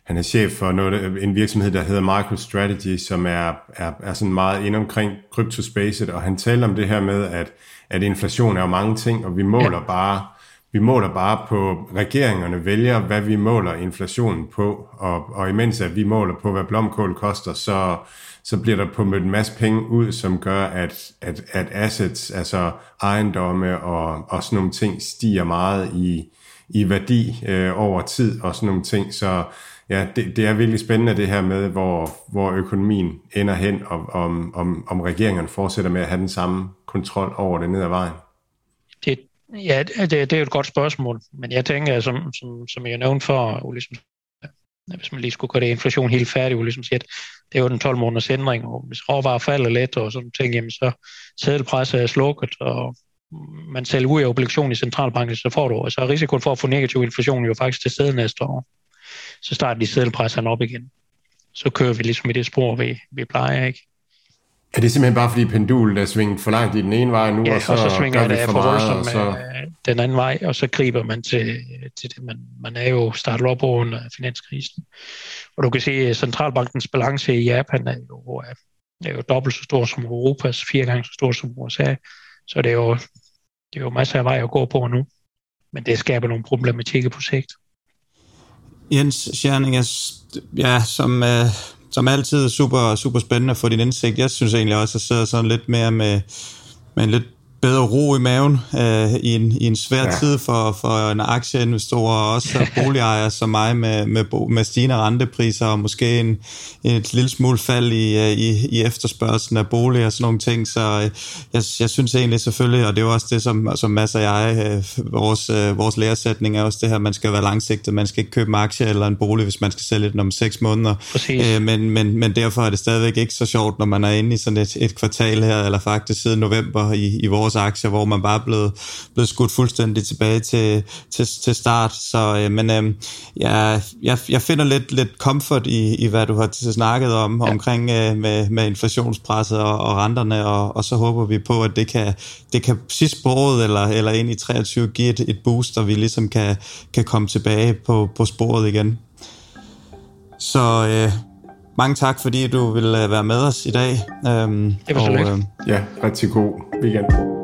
han er chef for noget, en virksomhed, der hedder MicroStrategy, som er, er, er sådan meget ind omkring kryptospacet, og han taler om det her med, at, at inflation er jo mange ting, og vi måler ja. bare vi måler bare på, regeringerne vælger, hvad vi måler inflationen på, og, og imens at vi måler på, hvad blomkål koster, så, så bliver der pumpet en masse penge ud, som gør, at, at, at assets, altså ejendomme og, og sådan nogle ting, stiger meget i, i værdi øh, over tid og sådan nogle ting. Så ja, det, det er virkelig spændende det her med, hvor, hvor økonomien ender hen, og om, om, om regeringerne fortsætter med at have den samme kontrol over det ned ad vejen. Det, ja, det, det er jo et godt spørgsmål, men jeg tænker, som, som, som jeg nævnte for, Ole, hvis man lige skulle gøre det inflation helt færdig, Ole, som siger, at det er jo den 12 måneders ændring, og hvis råvarer falder lidt og sådan ting, jamen så sædelpresset er slukket, og man sælger ud af obligation i centralbanken, så får du, og så er risikoen for at få negativ inflation jo faktisk til stede næste år. Så starter de sædelpresserne op igen. Så kører vi ligesom i det spor, vi, vi plejer, ikke? Er det simpelthen bare fordi pendulet er svinget for langt i den ene vej nu, Ja, og så, og så svinger gør vi det for for meget, og så... den anden vej, og så griber man til, til det. Man, man er jo startet op under finanskrisen. Og du kan se, at centralbankens balance i Japan er jo, er, er jo dobbelt så stor som Europas, fire gange så stor som USA. Så det er jo, det er jo masser af vej at gå på nu. Men det skaber nogle problematikker på sigt. Jens Scherning, jeg, ja, som, øh, som altid super, super spændende at få din indsigt. Jeg synes egentlig også, at jeg sidder sådan lidt mere med, med en lidt bedre ro i maven øh, i, en, i en svær ja. tid for, for en aktieinvestor og også boligejere som mig med, med, med stigende rentepriser og måske en, et lille smule fald i, i, i efterspørgselen af boliger og sådan nogle ting. Så øh, jeg, jeg synes egentlig selvfølgelig, og det er også det, som, som Mads og jeg, øh, vores, øh, vores læresætning er også det her, man skal være langsigtet. Man skal ikke købe en aktie eller en bolig, hvis man skal sælge den om seks måneder. Øh, men, men, men derfor er det stadigvæk ikke så sjovt, når man er inde i sådan et, et kvartal her, eller faktisk siden november i, i vores aktier, hvor man bare er blevet, blevet skudt fuldstændig tilbage til, til, til start. Så, øh, men øh, jeg, jeg, jeg finder lidt, lidt comfort i, i, hvad du har snakket om, ja. omkring øh, med, med inflationspresset og, og renterne, og, og så håber vi på, at det kan, det kan sidst på året eller, eller ind i 23 give et, et boost, og vi ligesom kan, kan komme tilbage på, på sporet igen. Så øh, mange tak, fordi du vil være med os i dag. Øhm, det var så lidt. Øh, ja, rigtig god weekend.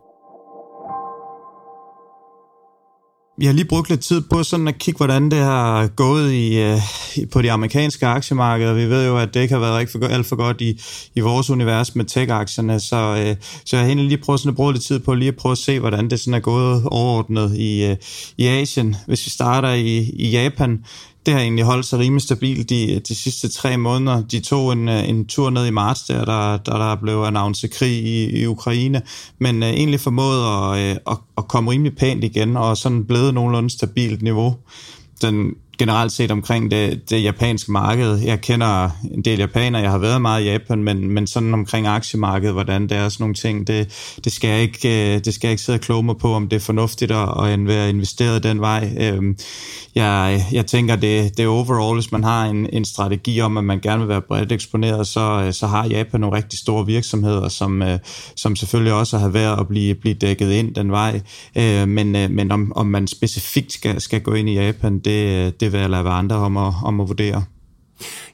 Jeg har lige brugt lidt tid på sådan at kigge, hvordan det har gået i, øh, på de amerikanske aktiemarkeder. Vi ved jo, at det ikke har været rigtig for, alt for godt i, i vores univers med tech-aktierne, så, øh, så jeg har egentlig lige prøvet sådan at bruge lidt tid på lige at prøve at se, hvordan det sådan er gået overordnet i, øh, i Asien. Hvis vi starter i, i Japan, det har egentlig holdt sig rimelig stabilt de, de sidste tre måneder. De tog en, øh, en tur ned i marts, der der, der, der blev annonceret krig i, i Ukraine, men uh, egentlig formået at, uh, at, at komme rimelig pænt igen, og sådan blevet nogenlunde stabilt niveau. Den generelt set omkring det, det japanske marked. Jeg kender en del japanere, jeg har været meget i Japan, men, men sådan omkring aktiemarkedet, hvordan det er sådan nogle ting, det, det, skal jeg ikke, øh, det skal jeg ikke sidde og kloge mig på, om det er fornuftigt at, at være investeret den vej. Øhm, jeg, jeg tænker, det, det er overall, hvis man har en, en strategi om, at man gerne vil være bredt eksponeret, så, øh, så har Japan nogle rigtig store virksomheder, som, øh, som selvfølgelig også har været at blive, blive dækket ind den vej. Men men om, om man specifikt skal, skal gå ind i Japan, det, det vil jeg lade være andre om at, om at vurdere.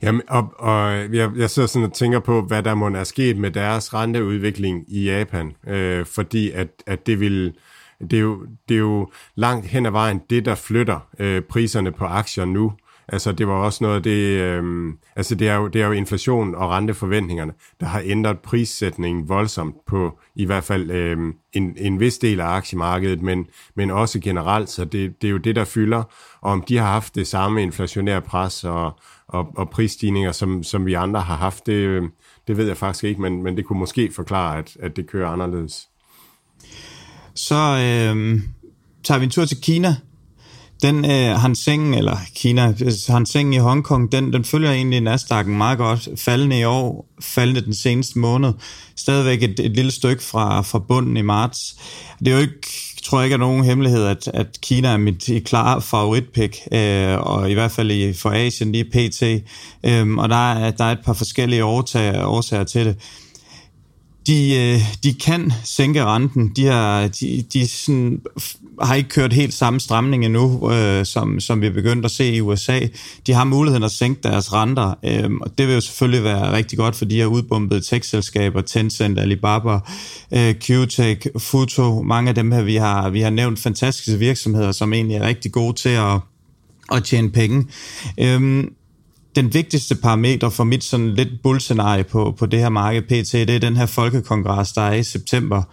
Jamen, og, og jeg, jeg sidder sådan og tænker på, hvad der må er sket med deres renteudvikling i Japan, øh, fordi at, at det vil det er, jo, det er jo langt hen ad vejen det, der flytter øh, priserne på aktier nu. Altså det var også noget af det, øh, altså det er, jo, det er jo inflation og renteforventningerne, der har ændret prissætningen voldsomt på i hvert fald øh, en, en vis del af aktiemarkedet, men, men også generelt, så det, det er jo det, der fylder. Og om de har haft det samme inflationære pres og, og, og prisstigninger, som, som vi andre har haft, det, øhm, det ved jeg faktisk ikke, men, men det kunne måske forklare, at, at det kører anderledes. Så øh, tager vi en tur til Kina. Den øh, Hanseng, eller Kina, øh, Hanseng i Hongkong, den, den følger egentlig Nasdaq'en meget godt. Faldende i år, faldende den seneste måned. Stadigvæk et, et lille stykke fra, fra bunden i marts. Det er jo ikke, tror jeg ikke er nogen hemmelighed, at, at Kina er mit klare favoritpick, øh, og i hvert fald i, for Asien lige pt. Øh, og der er, der er et par forskellige årsager, årsager til det de, øh, de kan sænke renten. De har, de, de sådan, har ikke kørt helt samme stramning endnu, øh, som, som vi er begyndt at se i USA. De har muligheden at sænke deres renter, øh, og det vil jo selvfølgelig være rigtig godt for de her udbumpede tech-selskaber, Tencent, Alibaba, øh, Qtech, Futo, mange af dem her, vi har, vi har nævnt fantastiske virksomheder, som egentlig er rigtig gode til at, at tjene penge. Øh, den vigtigste parameter for mit sådan lidt bullscenarie på, på det her marked PT, det er den her folkekongres, der er i september.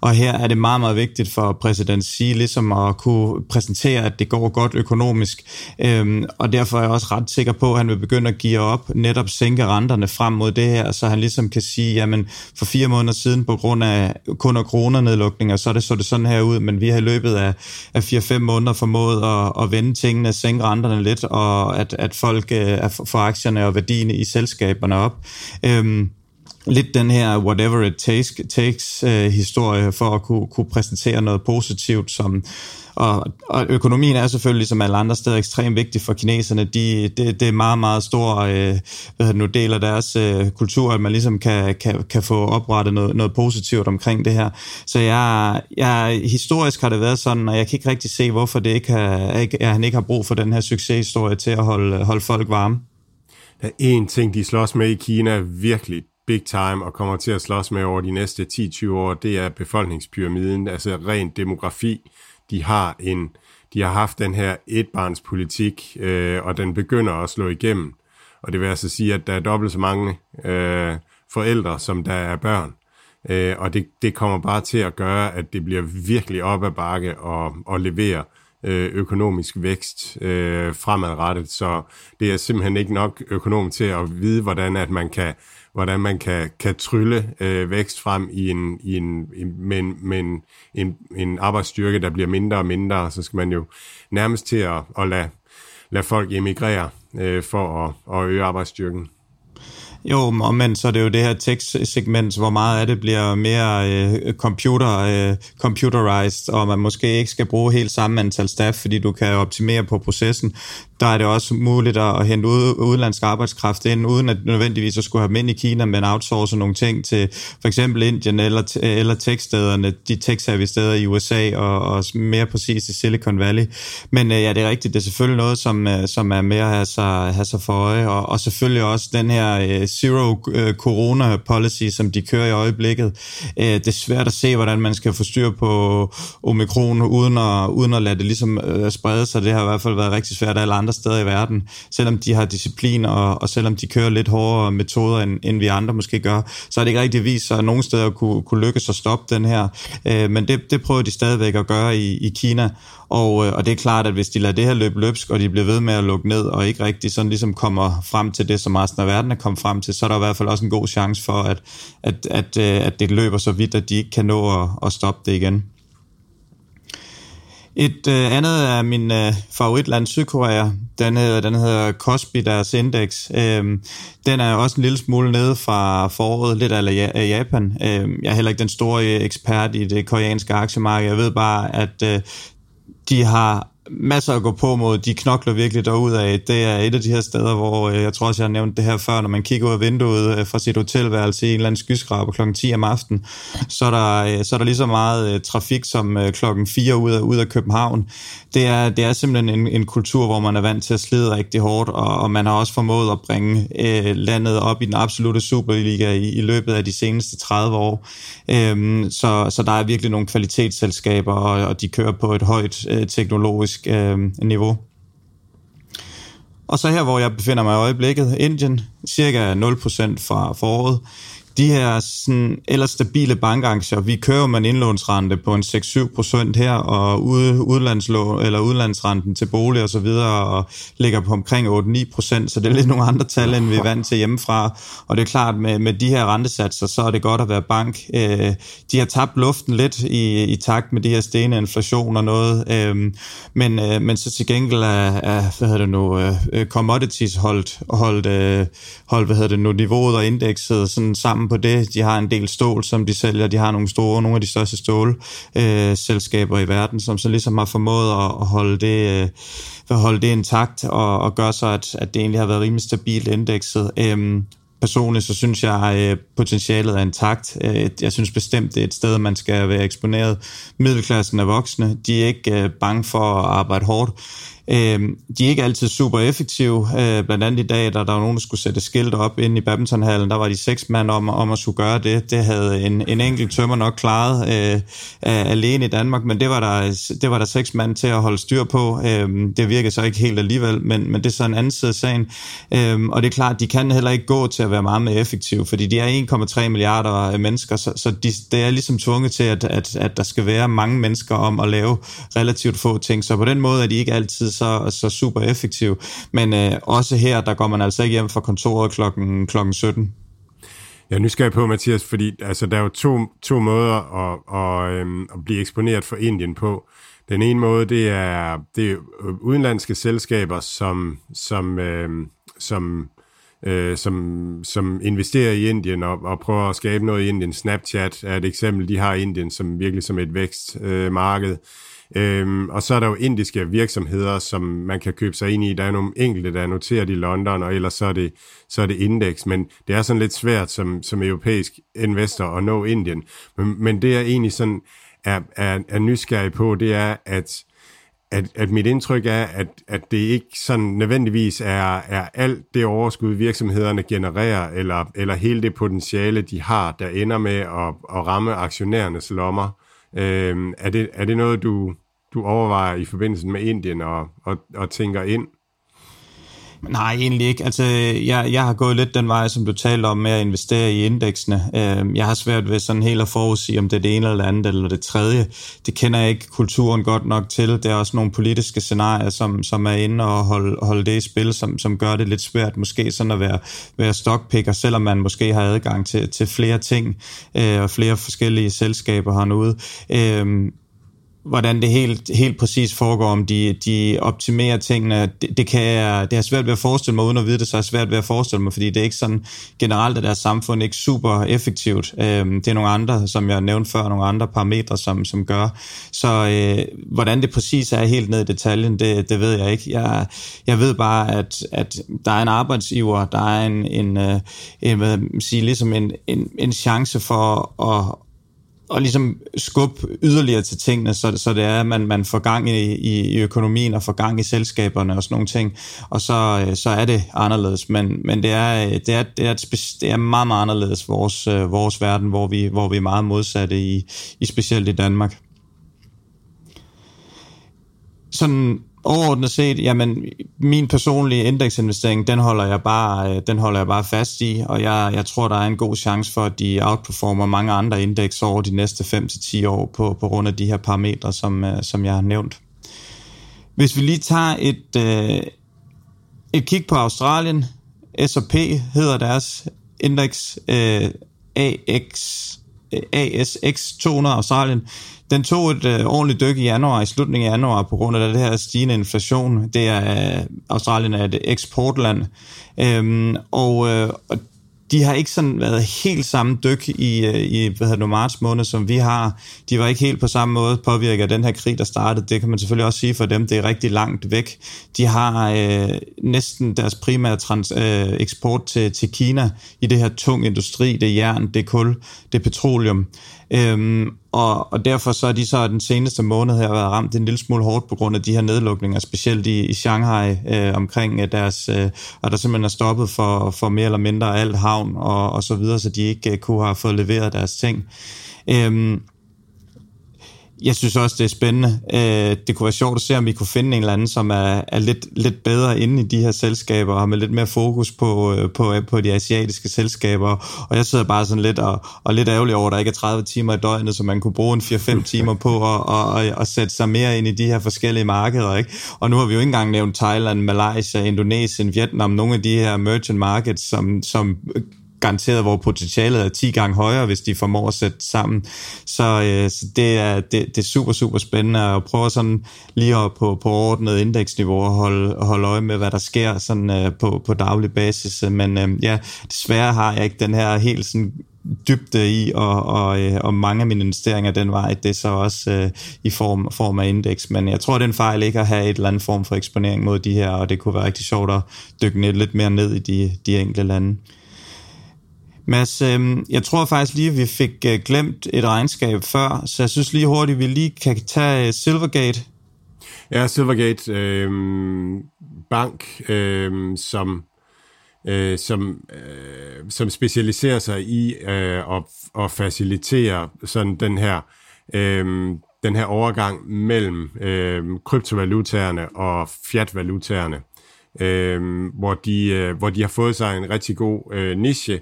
Og her er det meget, meget vigtigt for præsident Xi ligesom at kunne præsentere, at det går godt økonomisk. Øhm, og derfor er jeg også ret sikker på, at han vil begynde at give op, netop sænke renterne frem mod det her, så han ligesom kan sige, jamen for fire måneder siden på grund af kun af coronanedlukninger, så det så det sådan her ud, men vi har i løbet af, af 4-5 måneder formået at, at vende tingene, sænke renterne lidt, og at, at folk øh, er for aktierne og værdien i selskaberne op. Øhm, lidt den her whatever it takes, takes øh, historie for at kunne, kunne præsentere noget positivt, som og, og økonomien er selvfølgelig, som alle andre steder, ekstremt vigtig for kineserne. De, det, det er meget, meget stor øh, hvad nu, del af deres øh, kultur, at man ligesom kan, kan, kan få oprettet noget, noget positivt omkring det her. Så jeg, jeg, historisk har det været sådan, og jeg kan ikke rigtig se, hvorfor det ikke har, at han ikke har brug for den her succeshistorie til at holde, holde folk varme. Der er én ting, de slås med i Kina virkelig big time og kommer til at slås med over de næste 10-20 år, det er befolkningspyramiden, altså ren demografi. De har en de har haft den her etbarnspolitik, øh, og den begynder at slå igennem. Og det vil altså sige, at der er dobbelt så mange øh, forældre, som der er børn. Øh, og det, det kommer bare til at gøre, at det bliver virkelig op ad bakke og, og levere Øh, økonomisk vækst øh, fremadrettet. Så det er simpelthen ikke nok økonom til at vide, hvordan at man kan hvordan man kan, kan trylle øh, vækst frem i en, i en, i, med, men med en, en, en arbejdsstyrke, der bliver mindre og mindre, så skal man jo nærmest til at, at lade, lade folk emigrere øh, for at, at øge arbejdsstyrken. Jo, men så er det jo det her tekstsegment, hvor meget af det bliver mere øh, computer, øh, computerized, og man måske ikke skal bruge helt samme antal staff, fordi du kan optimere på processen. Der er det også muligt at hente ud, udenlandsk arbejdskraft ind, uden at nødvendigvis at skulle have dem ind i Kina, men outsource nogle ting til for eksempel Indien eller, eller tekststederne, de tech-service-steder i USA, og, og mere præcis i Silicon Valley. Men øh, ja, det er rigtigt, det er selvfølgelig noget, som, øh, som er mere at have sig, have sig for øje, og, og selvfølgelig også den her øh, zero øh, corona policy, som de kører i øjeblikket. Øh, det er svært at se, hvordan man skal få styr på omikron, uden at, uden at lade det ligesom øh, sprede sig. Det har i hvert fald været rigtig svært alle andre steder i verden, selvom de har disciplin, og, og selvom de kører lidt hårdere metoder, end, end vi andre måske gør, så er det ikke rigtig vist sig, at nogen steder kunne, kunne lykkes at stoppe den her. Øh, men det, det prøver de stadigvæk at gøre i, i Kina, og, øh, og det er klart, at hvis de lader det her løbe løbsk, og de bliver ved med at lukke ned, og ikke rigtig sådan ligesom kommer frem til det, som resten af verden er kommet frem til, så er der i hvert fald også en god chance for, at, at, at, øh, at det løber så vidt, at de ikke kan nå at, at stoppe det igen. Et øh, andet af min øh, favoritland, Sydkorea, den hedder, den hedder Cosby, deres indeks. Øhm, den er også en lille smule nede fra foråret, lidt af Japan. Øhm, jeg er heller ikke den store øh, ekspert i det koreanske aktiemarked. Jeg ved bare, at øh, de har masser at gå på mod. De knokler virkelig af. Det er et af de her steder, hvor øh, jeg tror også, jeg har nævnt det her før, når man kigger ud af vinduet øh, fra sit hotelværelse i en eller anden skyskraber kl. 10 om aftenen, så er der, øh, så er der lige så meget trafik som klokken 4 ud af, ud af København. Det er, det er simpelthen en, en kultur, hvor man er vant til at slide rigtig hårdt, og, og man har også formået at bringe øh, landet op i den absolute Superliga i, i løbet af de seneste 30 år. Øhm, så, så der er virkelig nogle kvalitetsselskaber, og, og de kører på et højt øh, teknologisk økonomisk øh, niveau. Og så her, hvor jeg befinder mig i øjeblikket, Indien, cirka 0% fra foråret de her sådan, ellers stabile bankaktier, vi kører med en indlånsrente på en 6-7 procent her, og udlandslån, eller udlandsrenten til bolig og så videre, og ligger på omkring 8-9 procent, så det er lidt nogle andre tal, end vi er vant til hjemmefra. Og det er klart, med, med de her rentesatser, så er det godt at være bank. Øh, de har tabt luften lidt i, i takt med de her stene inflation og noget, øh, men, øh, men så til gengæld er, er hvad hedder det nu, øh, commodities holdt, holdt, øh, holdt, hvad hedder det nu, niveauet og indekset sådan sammen sammen på det. De har en del stål, som de sælger. De har nogle store, nogle af de største stålselskaber øh, i verden, som så ligesom har formået at, at holde det, øh, holde det intakt og, og gøre så, at, at det egentlig har været rimelig stabilt indekset. Øhm, personligt så synes jeg, at øh, potentialet er intakt. Øh, jeg synes bestemt, det er et sted, man skal være eksponeret. Middelklassen er voksne. De er ikke øh, bange for at arbejde hårdt. Øh, de er ikke altid super effektive. Øh, blandt andet i dag, der der var nogen, der skulle sætte skilt op ind i badmintonhallen, der var de seks mand om, om at skulle gøre det. Det havde en, en enkelt tømmer nok klaret øh, alene i Danmark, men det var, der, det var der seks mand til at holde styr på. Øh, det virker så ikke helt alligevel, men, men det er så en anden side af sagen. Øh, og det er klart, de kan heller ikke gå til at være meget mere effektive, fordi de er 1,3 milliarder øh, mennesker, så, så de, det er ligesom tvunget til, at, at, at der skal være mange mennesker om at lave relativt få ting. Så på den måde er de ikke altid så, så så super effektiv. Men øh, også her, der går man altså ikke hjem fra kontoret klokken, klokken 17. Jeg er nysgerrig på, Mathias, fordi altså, der er jo to, to måder at, at, øhm, at blive eksponeret for Indien på. Den ene måde, det er, det er udenlandske selskaber, som, som, øh, som, øh, øh, som, som investerer i Indien og, og prøver at skabe noget i Indien. Snapchat er et eksempel, de har Indien som virkelig som et vækstmarked. Øh, Øhm, og så er der jo indiske virksomheder, som man kan købe sig ind i. Der er nogle enkelte, der er noteret i London, og ellers så er det, så er det indeks. Men det er sådan lidt svært som, som europæisk investor at nå Indien. Men, men det er egentlig sådan er, er, er nysgerrig på, det er, at at, at mit indtryk er, at, at det ikke sådan nødvendigvis er, er alt det overskud, virksomhederne genererer, eller, eller hele det potentiale, de har, der ender med at, at ramme aktionærernes lommer. Øhm, er, det, er det noget, du, du overvejer i forbindelse med Indien og, og, og tænker ind? Nej, egentlig ikke. Altså, jeg, jeg har gået lidt den vej, som du talte om, med at investere i indeksene. Øhm, jeg har svært ved sådan helt at forudsige, om det er det ene eller andet eller det tredje. Det kender jeg ikke kulturen godt nok til. Der er også nogle politiske scenarier, som, som er inde og holde, holde det i spil, som, som gør det lidt svært måske sådan at være, være stockpicker, selvom man måske har adgang til, til flere ting øh, og flere forskellige selskaber hernede. Øh, hvordan det helt, helt præcis foregår, om de, de optimerer tingene, det, det, kan jeg, det er svært ved at forestille mig, uden at vide det, så er det svært ved at forestille mig, fordi det er ikke sådan generelt, at deres samfund ikke super effektivt. Øhm, det er nogle andre, som jeg nævnte før, nogle andre parametre, som, som gør. Så øh, hvordan det præcis er helt ned i detaljen, det, det ved jeg ikke. Jeg, jeg ved bare, at, at der er en arbejdsgiver, der er en, en, en, en hvad sige, ligesom en, en, en chance for at og ligesom skubbe yderligere til tingene, så, så det er, at man, man får gang i, i, økonomien og får gang i selskaberne og sådan nogle ting, og så, øh, så er det anderledes, men, men det, er, øh, det, er, det, er, det er meget, meget anderledes vores, øh, vores verden, hvor vi, hvor vi er meget modsatte i, i specielt i Danmark. Sådan overordnet set, jamen min personlige indeksinvestering, den holder jeg bare, øh, den holder jeg bare fast i, og jeg, jeg tror, der er en god chance for, at de outperformer mange andre indeks over de næste 5-10 år på, på grund af de her parametre, som, øh, som jeg har nævnt. Hvis vi lige tager et, øh, et kig på Australien, S&P hedder deres indeks øh, AX, ASX 200 Australien, den tog et øh, ordentligt dyk i januar, i slutningen af januar, på grund af det her stigende inflation. Det er, øh, Australien er et eksportland, øhm, og, øh, og de har ikke sådan været helt samme dyk i, øh, i hvad hedder det, marts måned, som vi har. De var ikke helt på samme måde påvirket af den her krig, der startede. Det kan man selvfølgelig også sige for dem, det er rigtig langt væk. De har øh, næsten deres primære trans, øh, eksport til, til Kina i det her tung industri. Det er jern, det er kul, det er petroleum. Øhm, og, og derfor så er de så den seneste måned her været ramt en lille smule hårdt på grund af de her nedlukninger, specielt i, i Shanghai øh, omkring deres, øh, og der simpelthen er stoppet for, for mere eller mindre alt havn og, og så videre, så de ikke øh, kunne have fået leveret deres ting. Øhm, jeg synes også, det er spændende. Øh, det kunne være sjovt at se, om vi kunne finde en eller anden, som er, er lidt, lidt bedre inde i de her selskaber, og med lidt mere fokus på, øh, på, på de asiatiske selskaber. Og jeg sidder bare sådan lidt og, og lidt ærgerlig over, at der ikke er 30 timer i døgnet, så man kunne bruge en 4-5 timer på at, og, og, og sætte sig mere ind i de her forskellige markeder. Ikke? Og nu har vi jo ikke engang nævnt Thailand, Malaysia, Indonesien, Vietnam, nogle af de her merchant markets, som, som garanteret, hvor potentialet er 10 gange højere, hvis de formår at sætte sammen. Så, øh, så det, er, det, det er super, super spændende at prøve sådan lige at på, på ordnet indeksniveau og holde, holde øje med, hvad der sker sådan, øh, på, på daglig basis. Men øh, ja, desværre har jeg ikke den her helt sådan dybde i, og, og, øh, og mange af mine investeringer den vej, det er så også øh, i form, form af indeks. Men jeg tror, det er en fejl ikke at have et eller andet form for eksponering mod de her, og det kunne være rigtig sjovt at dykke ned, lidt mere ned i de, de enkelte lande. Mads, øh, jeg tror faktisk lige, at vi fik øh, glemt et regnskab før, så jeg synes lige hurtigt, at vi lige kan tage øh, Silvergate. Ja, Silvergate øh, Bank, øh, som, øh, som, øh, som specialiserer sig i øh, at, at facilitere sådan den her, øh, den her overgang mellem øh, kryptovalutaerne og fiat-valutaerne, øh, hvor, de, øh, hvor de har fået sig en rigtig god øh, niche,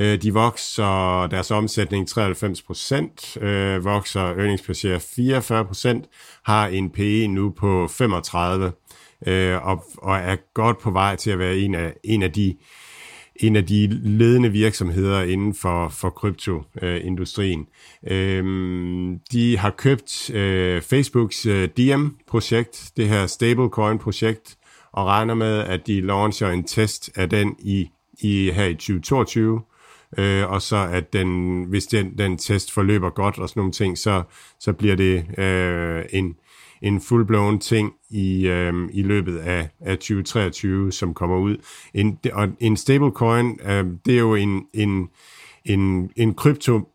Øh, de vokser deres omsætning 93 procent, øh, vokser earnings per share 44 procent, har en PE nu på 35 øh, og, og er godt på vej til at være en af, en af de en af de ledende virksomheder inden for, for kryptoindustrien. Øh, de har købt øh, Facebooks øh, DM-projekt, det her stablecoin-projekt, og regner med, at de launcher en test af den i, i her i 2022 øh, og så at den, hvis den, den test forløber godt og sådan nogle ting, så, så bliver det øh, en, en fullblown ting i, øh, i løbet af, af 2023, som kommer ud. En, og en stablecoin, øh, det er jo en, en, en, en krypto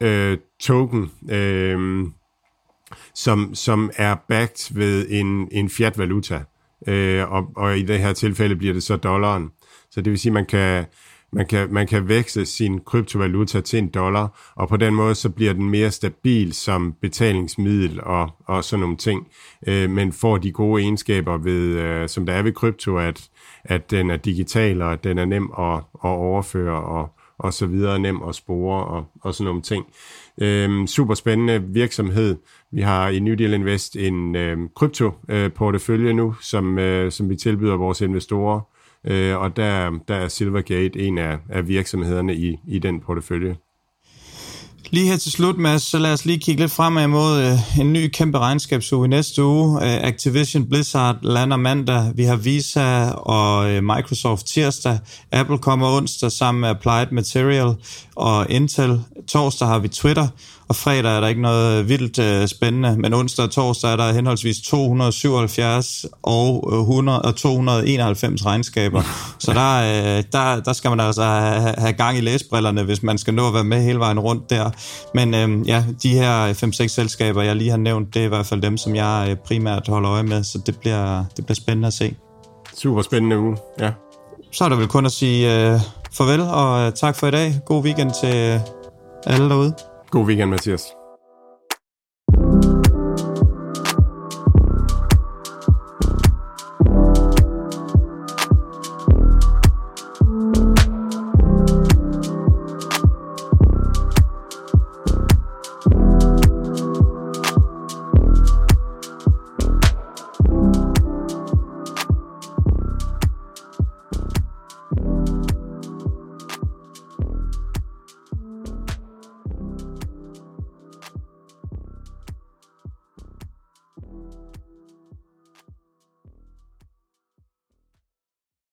øh, token, øh, som, som er backed ved en, en fiat valuta. Øh, og, og i det her tilfælde bliver det så dollaren. Så det vil sige, at man kan, man kan, man kan veksle sin kryptovaluta til en dollar, og på den måde så bliver den mere stabil som betalingsmiddel og, og sådan nogle ting, øh, men får de gode egenskaber, ved, øh, som der er ved krypto, at, at den er digital, og at den er nem at, at overføre, og, og så videre, nem at spore, og, og sådan nogle ting. Øh, super spændende virksomhed. Vi har i New Deal Invest en øh, krypto-portefølje øh, nu, som, øh, som vi tilbyder vores investorer, øh, og der, der er Silvergate en af, af virksomhederne i, i den portefølje. Lige her til slut, Mads, så lad os lige kigge lidt fremad mod øh, en ny kæmpe regnskabsuge i næste uge. Øh, Activision Blizzard lander mandag. Vi har Visa og øh, Microsoft tirsdag. Apple kommer onsdag sammen med Applied Material og Intel. Torsdag har vi Twitter og fredag er der ikke noget vildt øh, spændende, men onsdag og torsdag er der henholdsvis 277 og, 100, og 291 regnskaber. Så der, øh, der, der skal man altså have, have gang i læsbrillerne, hvis man skal nå at være med hele vejen rundt der. Men øh, ja, de her 5-6 selskaber, jeg lige har nævnt, det er i hvert fald dem, som jeg øh, primært holder øje med, så det bliver, det bliver spændende at se. Super spændende uge, ja. Så er der vel kun at sige øh, farvel, og øh, tak for i dag. God weekend til alle derude. God weekend, Mathias.